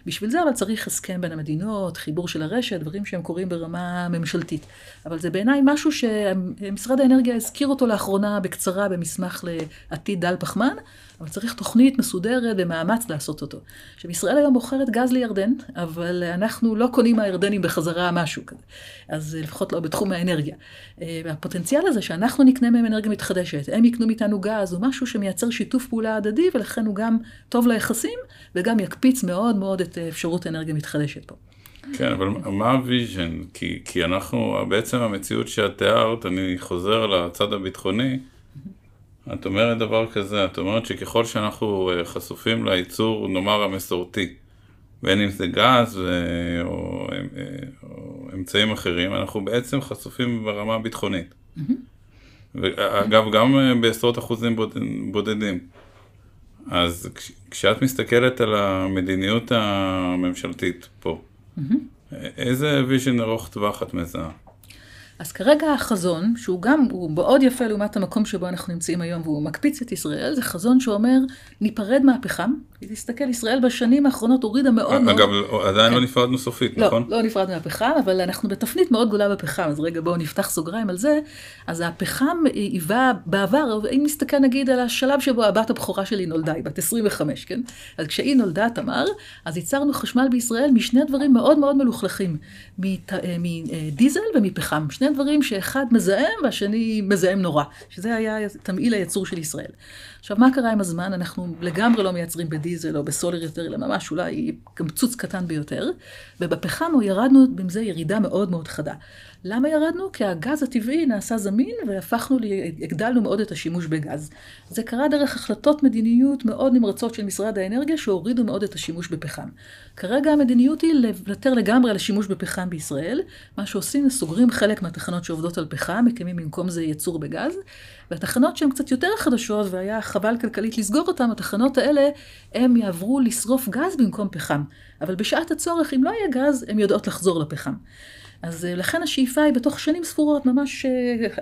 בשביל זה אבל צריך הסכם בין המדינות, חיבור של הרשת, דברים שהם קורים ברמה ממשלתית. אבל זה בעיניי משהו שמשרד האנרגיה הזכיר אותו לאחרונה בקצרה במסמך לעתיד דל פחמן, אבל צריך תוכנית מסודרת ומאמץ לעשות אותו. עכשיו, ישראל היום מוכרת גז לירדן, אבל אנחנו לא קונים מהירדנים בחזרה משהו כזה. אז לפחות לא בתחום האנרגיה. והפוטנציאל הזה שאנחנו נקנה מהם אנרגיה מתחדשת, הם יקנו מאיתנו גז, הוא משהו שמייצר שיתוף פעולה הדדי, ולכן הוא גם טוב ליחסים, וגם יקפיץ מאוד מאוד את אפשרות האנרגיה מתחדשת פה. כן, אבל מה ה vision? כי, כי אנחנו, בעצם המציאות שאת תיארת, אני חוזר לצד הביטחוני, את אומרת דבר כזה, את אומרת שככל שאנחנו אה, חשופים לייצור, נאמר המסורתי, בין אם זה גז ו... או, אה, או אמצעים אחרים, אנחנו בעצם חשופים ברמה הביטחונית. ואגב, גם אה, בעשרות אחוזים בודדים. אז כש, כשאת מסתכלת על המדיניות הממשלתית פה, איזה vision ארוך טווח את מזהה? אז כרגע החזון, שהוא גם, הוא מאוד יפה לעומת המקום שבו אנחנו נמצאים היום, והוא מקפיץ את ישראל, זה חזון שאומר, ניפרד מהפחם. תסתכל, ישראל בשנים האחרונות הורידה מאוד מאוד... אגב, עדיין לא נפרדנו סופית, לא, נכון? לא, לא נפרדנו מהפחם, אבל אנחנו בתפנית מאוד גדולה בפחם, אז רגע בואו נפתח סוגריים על זה. אז הפחם היווה בעבר, אם נסתכל נגיד על השלב שבו הבת הבכורה שלי נולדה, היא בת 25, כן? אז כשהיא נולדה, תמר, אז ייצרנו חשמל בישראל משני דברים מאוד מאוד מלוכלכים, מדיזל ומפחם. שני דברים שאחד מזהם והשני מזהם נורא, שזה היה תמהיל הייצור של ישראל. עכשיו, מה קרה עם הזמן? אנחנו לגמרי לא מייצרים בדיזל או בסולר יותר, אלא ממש אולי קמצוץ קטן ביותר, ובפחם ירדנו עם זה ירידה מאוד מאוד חדה. למה ירדנו? כי הגז הטבעי נעשה זמין והפכנו, הגדלנו מאוד את השימוש בגז. זה קרה דרך החלטות מדיניות מאוד נמרצות של משרד האנרגיה שהורידו מאוד את השימוש בפחם. כרגע המדיניות היא לוותר לגמרי על השימוש בפחם בישראל. מה שעושים, סוגרים חלק מהתחנות שעובדות על פחם, מקימים במקום זה ייצור בגז, והתחנות שהן קצת יותר חדשות והיה חבל כלכלית לסגור אותן, התחנות האלה, הם יעברו לשרוף גז במקום פחם. אבל בשעת הצורך, אם לא יהיה גז, הן יודעות לחזור לפחם. אז לכן השאיפה היא בתוך שנים ספורות, ממש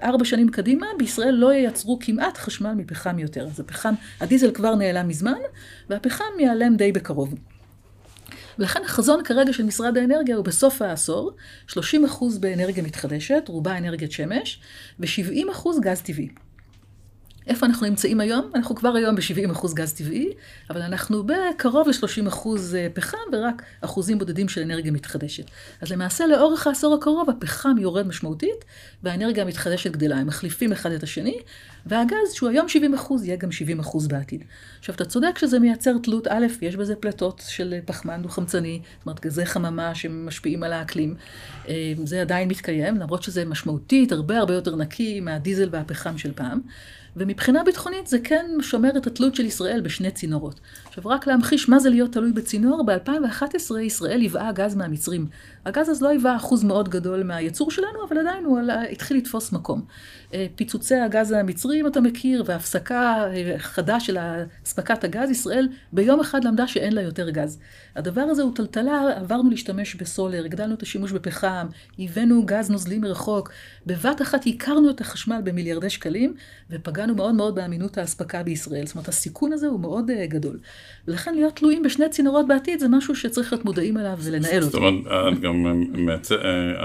ארבע שנים קדימה, בישראל לא ייצרו כמעט חשמל מפחם יותר. אז הפחם, הדיזל כבר נעלם מזמן, והפחם ייעלם די בקרוב. ולכן החזון כרגע של משרד האנרגיה הוא בסוף העשור, 30% באנרגיה מתחדשת, רובה אנרגיית שמש, ו-70% גז טבעי. איפה אנחנו נמצאים היום? אנחנו כבר היום ב-70% גז טבעי, אבל אנחנו בקרוב ל-30% פחם ורק אחוזים בודדים של אנרגיה מתחדשת. אז למעשה לאורך העשור הקרוב הפחם יורד משמעותית והאנרגיה המתחדשת גדלה. הם מחליפים אחד את השני, והגז, שהוא היום 70%, יהיה גם 70% בעתיד. עכשיו, אתה צודק שזה מייצר תלות, א', יש בזה פלטות של פחמן דו-חמצני, זאת אומרת, גזי חממה שמשפיעים על האקלים. זה עדיין מתקיים, למרות שזה משמעותית, הרבה הרבה יותר נקי מהדיזל והפחם של פעם. ומבחינה ביטחונית זה כן שומר את התלות של ישראל בשני צינורות. עכשיו רק להמחיש מה זה להיות תלוי בצינור, ב-2011 ישראל ייבאה גז מהמצרים. הגז אז לא היווה אחוז מאוד גדול מהייצור שלנו, אבל עדיין הוא התחיל לתפוס מקום. פיצוצי הגז המצרי, אם אתה מכיר, והפסקה חדה של אספקת הגז, ישראל ביום אחד למדה שאין לה יותר גז. הדבר הזה הוא טלטלה, עברנו להשתמש בסולר, הגדלנו את השימוש בפחם, הבאנו גז נוזלי מרחוק, בבת אחת הכרנו את החשמל במיליארדי שקלים, ופגענו מאוד מאוד באמינות האספקה בישראל. זאת אומרת, הסיכון הזה הוא מאוד גדול. ולכן להיות תלויים בשני צינורות בעתיד זה משהו שצריך להיות מודעים אליו ולנהל אותו. זאת אומרת, את גם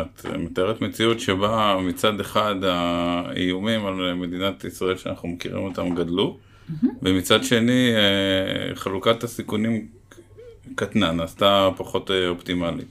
את מתארת מציאות שבה מצד אחד האיומים על מדינת ישראל שאנחנו מכירים אותם גדלו, ומצד שני חלוקת הסיכונים קטנה, נעשתה פחות אופטימלית.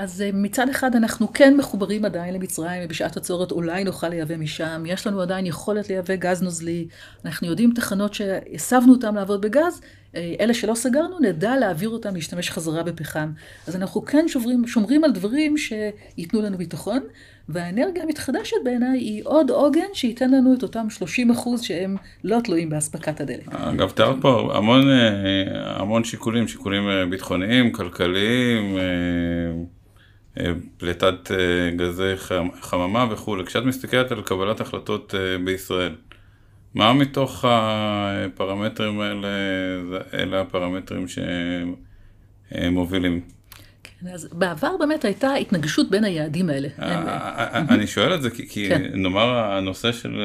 אז מצד אחד אנחנו כן מחוברים עדיין למצרים, ובשעת הצורת אולי נוכל לייבא משם. יש לנו עדיין יכולת לייבא גז נוזלי. אנחנו יודעים תחנות שהסבנו אותן לעבוד בגז, אלה שלא סגרנו, נדע להעביר אותם להשתמש חזרה בפחם. אז אנחנו כן שוברים, שומרים על דברים שייתנו לנו ביטחון, והאנרגיה המתחדשת בעיניי היא עוד עוגן שייתן לנו את אותם 30 אחוז שהם לא תלויים באספקת הדלק. אגב, תיארת פה המון, המון שיקולים, שיקולים ביטחוניים, כלכליים, פליטת גזי חממה וכולי. כשאת מסתכלת על קבלת החלטות בישראל, מה מתוך הפרמטרים האלה, אלה הפרמטרים שמובילים? כן, אז בעבר באמת הייתה התנגשות בין היעדים האלה. אני שואל את זה כי נאמר הנושא של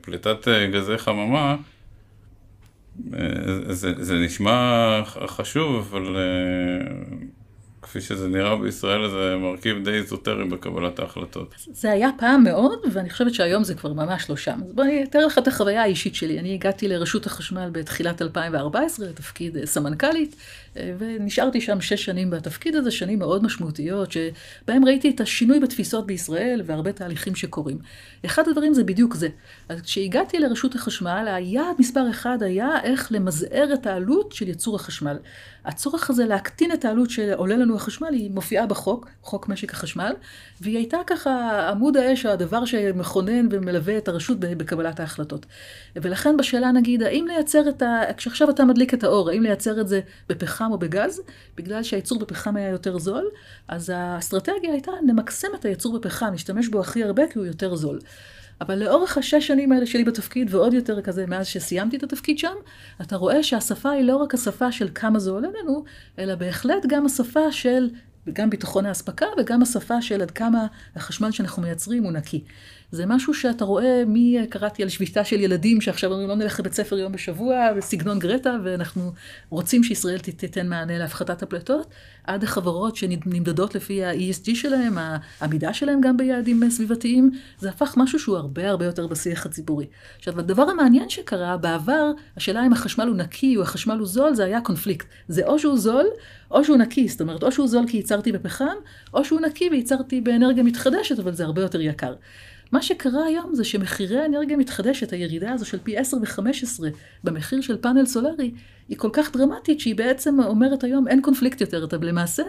פליטת גזי חממה, זה נשמע חשוב, אבל כפי שזה נראה בישראל זה מרכיב די איזוטרי בקבלת ההחלטות. זה היה פעם מאוד, ואני חושבת שהיום זה כבר ממש לא שם. אז בוא אני אתאר לך את החוויה האישית שלי. אני הגעתי לרשות החשמל בתחילת 2014, לתפקיד סמנכ"לית, ונשארתי שם שש שנים בתפקיד הזה, שנים מאוד משמעותיות, שבהם ראיתי את השינוי בתפיסות בישראל והרבה תהליכים שקורים. אחד הדברים זה בדיוק זה. אז כשהגעתי לרשות החשמל, היעד מספר אחד היה איך למזער את העלות של ייצור החשמל. הצורך הזה להקטין את העלות שעולה לנו החשמל, היא מופיעה בחוק, חוק משק החשמל, והיא הייתה ככה עמוד האש, הדבר שמכונן ומלווה את הרשות בקבלת ההחלטות. ולכן בשאלה נגיד, האם לייצר את ה... כשעכשיו אתה מדליק את האור, האם לייצר את זה בפחם או בגז, בגלל שהייצור בפחם היה יותר זול, אז האסטרטגיה הייתה למקסם את הייצור בפחם, להשתמש בו הכי הרבה כי הוא יותר זול. אבל לאורך השש שנים האלה שלי בתפקיד, ועוד יותר כזה מאז שסיימתי את התפקיד שם, אתה רואה שהשפה היא לא רק השפה של כמה זה עולה לנו, אלא בהחלט גם השפה של גם ביטחון האספקה וגם השפה של עד כמה החשמל שאנחנו מייצרים הוא נקי. זה משהו שאתה רואה, מי קראתי על שביתה של ילדים שעכשיו אומרים לא נלך לבית ספר יום בשבוע, בסגנון גרטה, ואנחנו רוצים שישראל תיתן מענה להפחתת הפליטות, עד החברות שנמדדות לפי ה-ESG שלהם, העמידה שלהם גם ביעדים סביבתיים, זה הפך משהו שהוא הרבה הרבה יותר בשיח הציבורי. עכשיו, הדבר המעניין שקרה, בעבר, השאלה אם החשמל הוא נקי או החשמל הוא זול, זה היה קונפליקט. זה או שהוא זול, או שהוא נקי, זאת אומרת, או שהוא זול כי ייצרתי בפחם, או שהוא נקי וייצרתי באנרגיה מתחדשת, אבל זה הרבה יותר יקר. מה שקרה היום זה שמחירי האנרגיה מתחדשת, הירידה הזו של פי 10 ו-15 במחיר של פאנל סולארי, היא כל כך דרמטית שהיא בעצם אומרת היום אין קונפליקט יותר, אתה למעשה,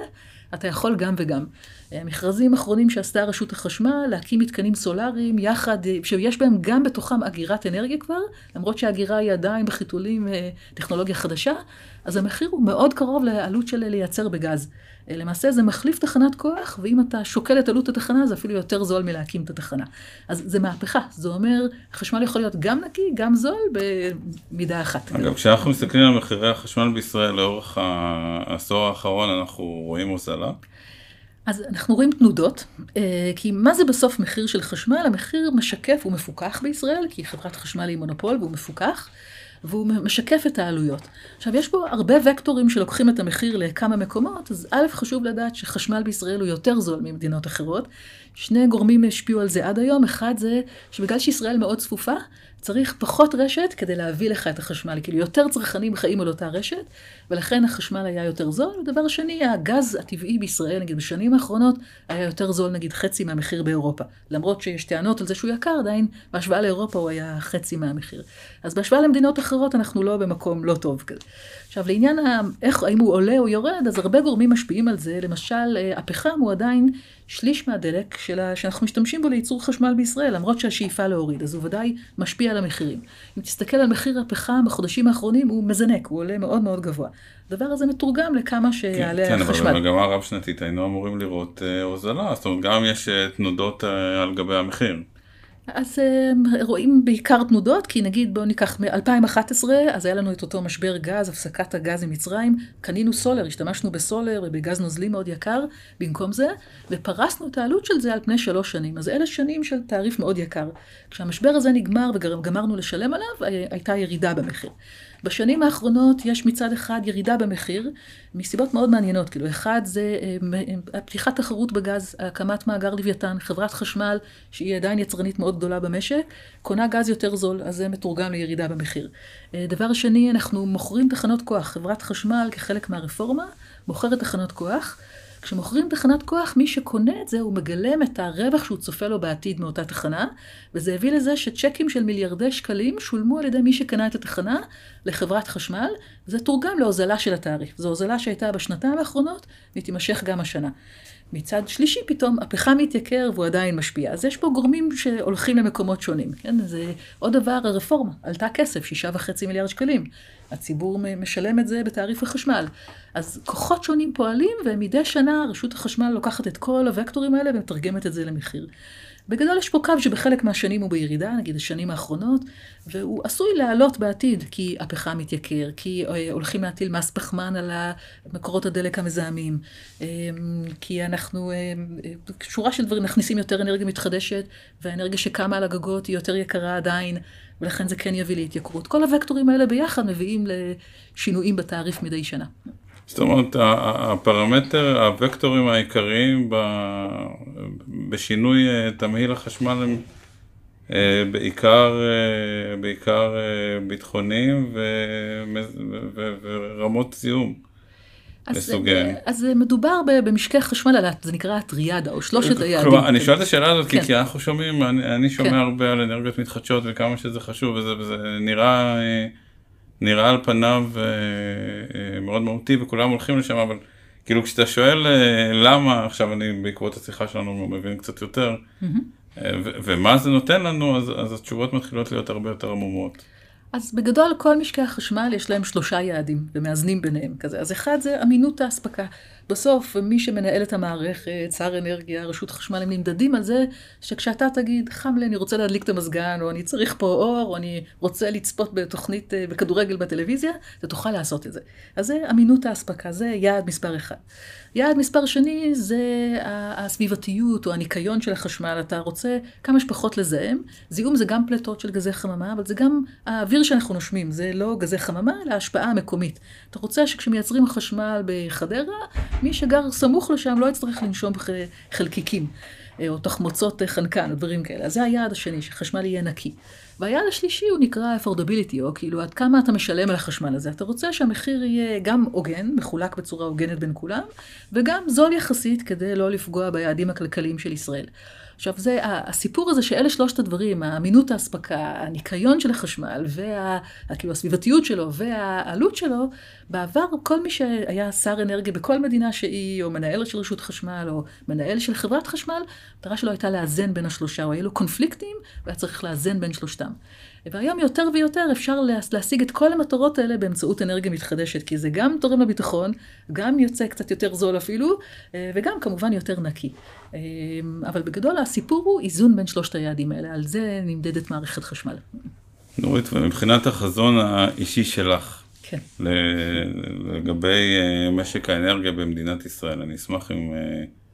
אתה יכול גם וגם. אה, מכרזים אחרונים שעשתה רשות החשמל, להקים מתקנים סולאריים יחד, אה, שיש בהם גם בתוכם אגירת אנרגיה כבר, למרות שהאגירה היא עדיין בחיתולים אה, טכנולוגיה חדשה, אז המחיר הוא מאוד קרוב לעלות של לייצר בגז. למעשה זה מחליף תחנת כוח, ואם אתה שוקל את עלות התחנה, זה אפילו יותר זול מלהקים את התחנה. אז זה מהפכה, זה אומר, חשמל יכול להיות גם נקי, גם זול, במידה אחת. אגב, כשאנחנו מסתכלים על מחירי החשמל בישראל לאורך העשור האחרון, אנחנו רואים הוזלה. אז אנחנו רואים תנודות, אה, כי מה זה בסוף מחיר של חשמל? המחיר משקף, הוא מפוקח בישראל, כי חברת חשמל היא מונופול והוא מפוקח. והוא משקף את העלויות. עכשיו, יש פה הרבה וקטורים שלוקחים את המחיר לכמה מקומות, אז א', חשוב לדעת שחשמל בישראל הוא יותר זול ממדינות אחרות. שני גורמים השפיעו על זה עד היום. אחד זה שבגלל שישראל מאוד צפופה, צריך פחות רשת כדי להביא לך את החשמל. כאילו, יותר צרכנים חיים על אותה רשת, ולכן החשמל היה יותר זול. ודבר שני, הגז הטבעי בישראל, נגיד בשנים האחרונות, היה יותר זול, נגיד, חצי מהמחיר באירופה. למרות שיש טענות על זה שהוא יקר, עדיין בהשוואה לאירופה הוא היה חצי מהמחיר. אז בהשוואה למדינות אחרות, אנחנו לא במקום לא טוב כזה. עכשיו, לעניין איך, האם הוא עולה או יורד, אז הרבה גורמים משפיעים על זה. למשל, אה, הפחם הוא עדיין שליש מהדלק שלה, שאנחנו משתמשים בו לייצור חשמל בישראל, למרות שהשאיפה להוריד, אז הוא ודאי משפיע על המחירים. אם תסתכל על מחיר הפחם בחודשים האחרונים, הוא מזנק, הוא עולה מאוד מאוד גבוה. הדבר הזה מתורגם לכמה שיעלה כן, החשמל. כן, אבל במגמה רב-שנתית היינו אמורים לראות אה, הוזלה, זאת אומרת, גם יש אה, תנודות אה, על גבי המחיר. אז רואים בעיקר תנודות, כי נגיד בואו ניקח מ-2011, אז היה לנו את אותו משבר גז, הפסקת הגז ממצרים, קנינו סולר, השתמשנו בסולר ובגז נוזלי מאוד יקר במקום זה, ופרסנו את העלות של זה על פני שלוש שנים. אז אלה שנים של תעריף מאוד יקר. כשהמשבר הזה נגמר וגמרנו לשלם עליו, הייתה ירידה במחיר. בשנים האחרונות יש מצד אחד ירידה במחיר, מסיבות מאוד מעניינות. כאילו, אחד זה אה, פתיחת תחרות בגז, הקמת מאגר לוויתן, חברת חשמל, שהיא עדיין יצרנית מאוד גדולה במשק, קונה גז יותר זול, אז זה מתורגם לירידה במחיר. אה, דבר שני, אנחנו מוכרים תחנות כוח. חברת חשמל, כחלק מהרפורמה, מוכרת תחנות כוח. כשמוכרים תחנת כוח, מי שקונה את זה, הוא מגלם את הרווח שהוא צופה לו בעתיד מאותה תחנה, וזה הביא לזה שצ'קים של מיליארדי שקלים שולמו על ידי מי שקנה את התחנה לחברת חשמל, וזה תורגם להוזלה של התעריף. זו הוזלה שהייתה בשנתיים האחרונות, והיא תימשך גם השנה. מצד שלישי פתאום הפחם מתייקר והוא עדיין משפיע. אז יש פה גורמים שהולכים למקומות שונים, כן? זה עוד דבר, הרפורמה עלתה כסף, שישה וחצי מיליארד שקלים. הציבור משלם את זה בתעריף החשמל. אז כוחות שונים פועלים, ומדי שנה רשות החשמל לוקחת את כל הוקטורים האלה ומתרגמת את זה למחיר. בגדול יש פה קו שבחלק מהשנים הוא בירידה, נגיד השנים האחרונות, והוא עשוי לעלות בעתיד, כי הפחם מתייקר, כי אה, הולכים להטיל מס פחמן על מקורות הדלק המזהמים, אה, כי אנחנו, אה, שורה של דברים, מכניסים יותר אנרגיה מתחדשת, והאנרגיה שקמה על הגגות היא יותר יקרה עדיין, ולכן זה כן יביא להתייקרות. כל הוקטורים האלה ביחד מביאים לשינויים בתעריף מדי שנה. זאת אומרת, הפרמטר, הוקטורים העיקריים בשינוי אה, תמהיל החשמל הם אה, בעיקר, אה, בעיקר ביטחוניים ורמות זיהום. אז, אז מדובר במשקי חשמל, זה נקרא הטריאדה, או שלושת היעדים. כלומר, אני שואל את השאלה הזאת, כן. כי אנחנו שומעים, אני, אני שומע כן. הרבה על אנרגיות מתחדשות וכמה שזה חשוב, וזה, וזה נראה... נראה על פניו אה, אה, מאוד מהותי וכולם הולכים לשם, אבל כאילו כשאתה שואל אה, למה, עכשיו אני בעקבות השיחה שלנו מבין קצת יותר, mm-hmm. ומה זה נותן לנו, אז, אז התשובות מתחילות להיות הרבה יותר עמומות. אז בגדול כל משקי החשמל יש להם שלושה יעדים ומאזנים ביניהם כזה. אז אחד זה אמינות האספקה. בסוף מי שמנהל את המערכת, שר אנרגיה, רשות חשמל, הם נמדדים על זה שכשאתה תגיד, חם לי, אני רוצה להדליק את המזגן, או אני צריך פה אור, או אני רוצה לצפות בתוכנית, אה, בכדורגל בטלוויזיה, אתה תוכל לעשות את זה. אז זה אמינות האספקה, זה יעד מספר אחד. יעד מספר שני זה הסביבתיות או הניקיון של החשמל. אתה רוצה כמה שפחות לזהם. זיהום זה גם פליטות של גזי חממה, אבל זה גם האוויר שאנחנו נושמים. זה לא גזי חממה, אלא השפעה המקומית. אתה רוצה שכשמייצרים חשמל בחדרה, מי שגר סמוך לשם לא יצטרך לנשום חלקיקים. אה, או תחמוצות חנקן, או דברים כאלה. אז זה היעד השני, שחשמל יהיה נקי. והיעד השלישי הוא נקרא affordability, או כאילו עד כמה אתה משלם על החשמל הזה. אתה רוצה שהמחיר יהיה גם הוגן, מחולק בצורה הוגנת בין כולם, וגם זול יחסית כדי לא לפגוע ביעדים הכלכליים של ישראל. עכשיו, זה, הסיפור הזה שאלה שלושת הדברים, האמינות האספקה, הניקיון של החשמל, וה, כאילו הסביבתיות שלו והעלות שלו, בעבר כל מי שהיה שר אנרגיה בכל מדינה שהיא, או מנהל של רשות חשמל, או מנהל של חברת חשמל, המטרה שלו הייתה לאזן בין השלושה, או היו לו קונפליקטים, והיה צריך לאזן בין שלושתם. והיום יותר ויותר אפשר להשיג את כל המטרות האלה באמצעות אנרגיה מתחדשת, כי זה גם תורם לביטחון, גם יוצא קצת יותר זול אפילו, אה, וגם כמובן יותר נקי. אה, אבל בגדול הסיפור הוא איזון בין שלושת היעדים האלה, על זה נמדדת מערכת חשמל. נורית, ומבחינת החזון האישי שלך, כן. לגבי אה, משק האנרגיה במדינת ישראל, אני אשמח אם,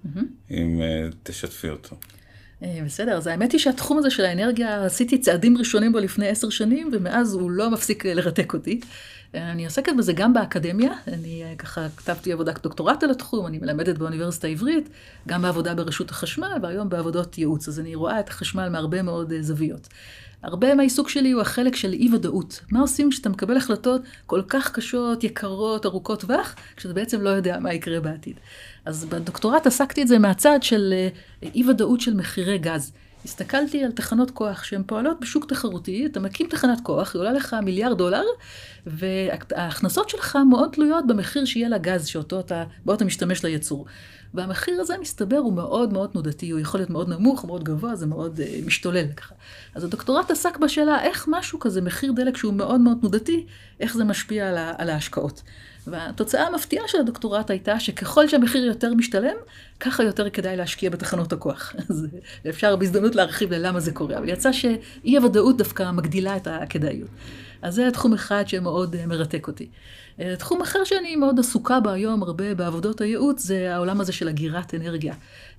mm-hmm. אם תשתפי אותו. אה, בסדר, אז האמת היא שהתחום הזה של האנרגיה, עשיתי צעדים ראשונים בו לפני עשר שנים, ומאז הוא לא מפסיק לרתק אותי. אה, אני עוסקת בזה גם באקדמיה, אני אה, ככה כתבתי עבודת דוקטורט על התחום, אני מלמדת באוניברסיטה העברית, גם בעבודה ברשות החשמל, והיום בעבודות ייעוץ, אז אני רואה את החשמל מהרבה מאוד זוויות. הרבה מהעיסוק שלי הוא החלק של אי-ודאות. מה עושים כשאתה מקבל החלטות כל כך קשות, יקרות, ארוכות טווח, כשאתה בעצם לא יודע מה יקרה בעתיד. אז בדוקטורט עסקתי את זה מהצד של אה, אי-ודאות של מחירי גז. הסתכלתי על תחנות כוח שהן פועלות בשוק תחרותי, אתה מקים תחנת כוח, היא עולה לך מיליארד דולר, וההכנסות שלך מאוד תלויות במחיר שיהיה לגז שאותו אתה, בו אתה משתמש לייצור. והמחיר הזה, מסתבר, הוא מאוד מאוד תנודתי, הוא יכול להיות מאוד נמוך, מאוד גבוה, זה מאוד uh, משתולל ככה. אז הדוקטורט עסק בשאלה איך משהו כזה, מחיר דלק שהוא מאוד מאוד תנודתי, איך זה משפיע על, על ההשקעות. והתוצאה המפתיעה של הדוקטורט הייתה שככל שהמחיר יותר משתלם, ככה יותר כדאי להשקיע בתחנות הכוח. אז אפשר בהזדמנות להרחיב ללמה זה קורה, אבל יצא שאי הוודאות דווקא מגדילה את הכדאיות. אז זה תחום אחד שמאוד אה, מרתק אותי. אה, תחום אחר שאני מאוד עסוקה בו היום הרבה בעבודות הייעוץ, זה העולם הזה של אגירת אנרגיה.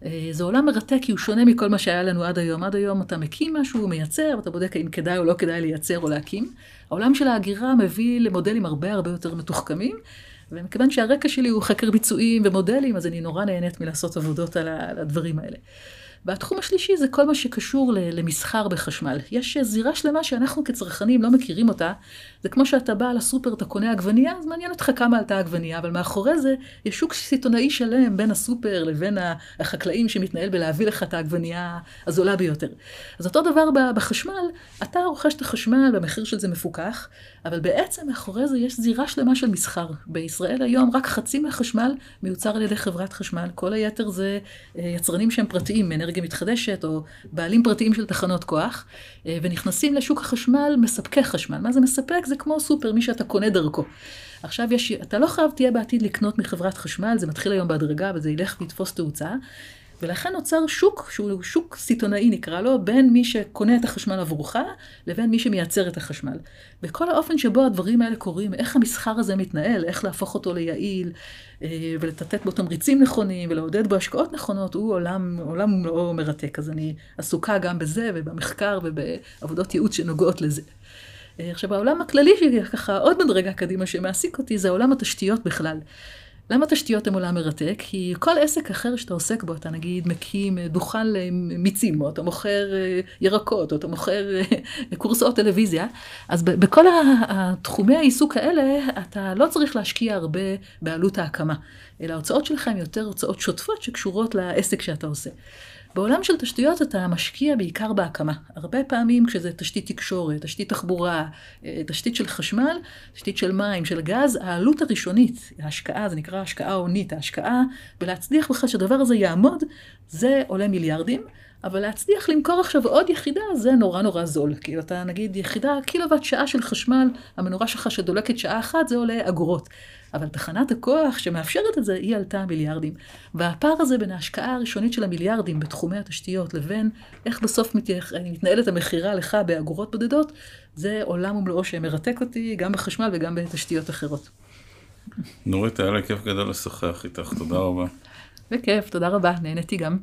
אה, זה עולם מרתק כי הוא שונה מכל מה שהיה לנו עד היום. עד היום אתה מקים משהו, מייצר, ואתה בודק האם כדאי או לא כדאי לייצר או להקים. העולם של ההגירה מביא למודלים הרבה הרבה יותר מתוחכמים. ומכיוון שהרקע שלי הוא חקר ביצועים ומודלים, אז אני נורא נהנית מלעשות עבודות על הדברים האלה. והתחום השלישי זה כל מה שקשור למסחר בחשמל. יש זירה שלמה שאנחנו כצרכנים לא מכירים אותה. זה כמו שאתה בא לסופר, אתה קונה עגבנייה, אז מעניין אותך כמה עלתה עגבנייה, אבל מאחורי זה יש שוק סיטונאי שלם בין הסופר לבין החקלאים שמתנהל בלהביא לך את העגבנייה הזולה ביותר. אז אותו דבר בחשמל, אתה רוכש את החשמל, במחיר של זה מפוקח, אבל בעצם מאחורי זה יש זירה שלמה של מסחר. בישראל היום רק חצי מהחשמל מיוצר על ידי חברת חשמל, כל היתר זה אה, יצרנים שהם פרטיים, מאנרגיה מתחדשת, או בעלים פרטיים של תחנות כוח, אה, ונכנסים לשוק החשמל מספקי חשמל. מה זה מספק? זה כמו סופר, מי שאתה קונה דרכו. עכשיו יש, אתה לא חייב תהיה בעתיד לקנות מחברת חשמל, זה מתחיל היום בהדרגה וזה ילך ויתפוס תאוצה. ולכן נוצר שוק, שהוא שוק סיטונאי נקרא לו, בין מי שקונה את החשמל עבורך, לבין מי שמייצר את החשמל. בכל האופן שבו הדברים האלה קורים, איך המסחר הזה מתנהל, איך להפוך אותו ליעיל, אה, ולתת בו תמריצים נכונים, ולעודד בו השקעות נכונות, הוא עולם, עולם לא מרתק. אז אני עסוקה גם בזה, ובמחקר, ובעבודות ייעוץ שנוגעות לזה. אה, עכשיו, העולם הכללי שלי, ככה עוד מדרגה קדימה שמעסיק אותי, זה עולם התשתיות בכלל. למה תשתיות הן עולם מרתק? כי כל עסק אחר שאתה עוסק בו, אתה נגיד מקים דוכן למיצים, או אתה מוכר אה, ירקות, או אתה מוכר אה, קורסאות טלוויזיה, אז בכל התחומי העיסוק האלה, אתה לא צריך להשקיע הרבה בעלות ההקמה, אלא ההוצאות שלך הן יותר הוצאות שוטפות שקשורות לעסק שאתה עושה. בעולם של תשתיות אתה משקיע בעיקר בהקמה. הרבה פעמים כשזה תשתית תקשורת, תשתית תחבורה, אה, תשתית של חשמל, תשתית של מים, של גז, העלות הראשונית, ההשקעה, זה נקרא השקעה הונית, ההשקעה בלהצליח בכלל שהדבר הזה יעמוד, זה עולה מיליארדים. אבל להצליח למכור עכשיו עוד יחידה זה נורא נורא זול. כאילו אתה נגיד יחידה, קילוואט שעה של חשמל, המנורה שלך שדולקת שעה אחת, זה עולה אגורות. אבל תחנת הכוח שמאפשרת את זה, היא עלתה מיליארדים. והפער הזה בין ההשקעה הראשונית של המיליארדים בתחומי התשתיות, לבין איך בסוף מתנהלת המכירה לך באגורות בודדות, זה עולם ומלואו שמרתק אותי, גם בחשמל וגם בתשתיות אחרות. נורית, היה לי כיף גדול לשוחח איתך, תודה רבה. בכיף, תודה רבה, נהניתי גם.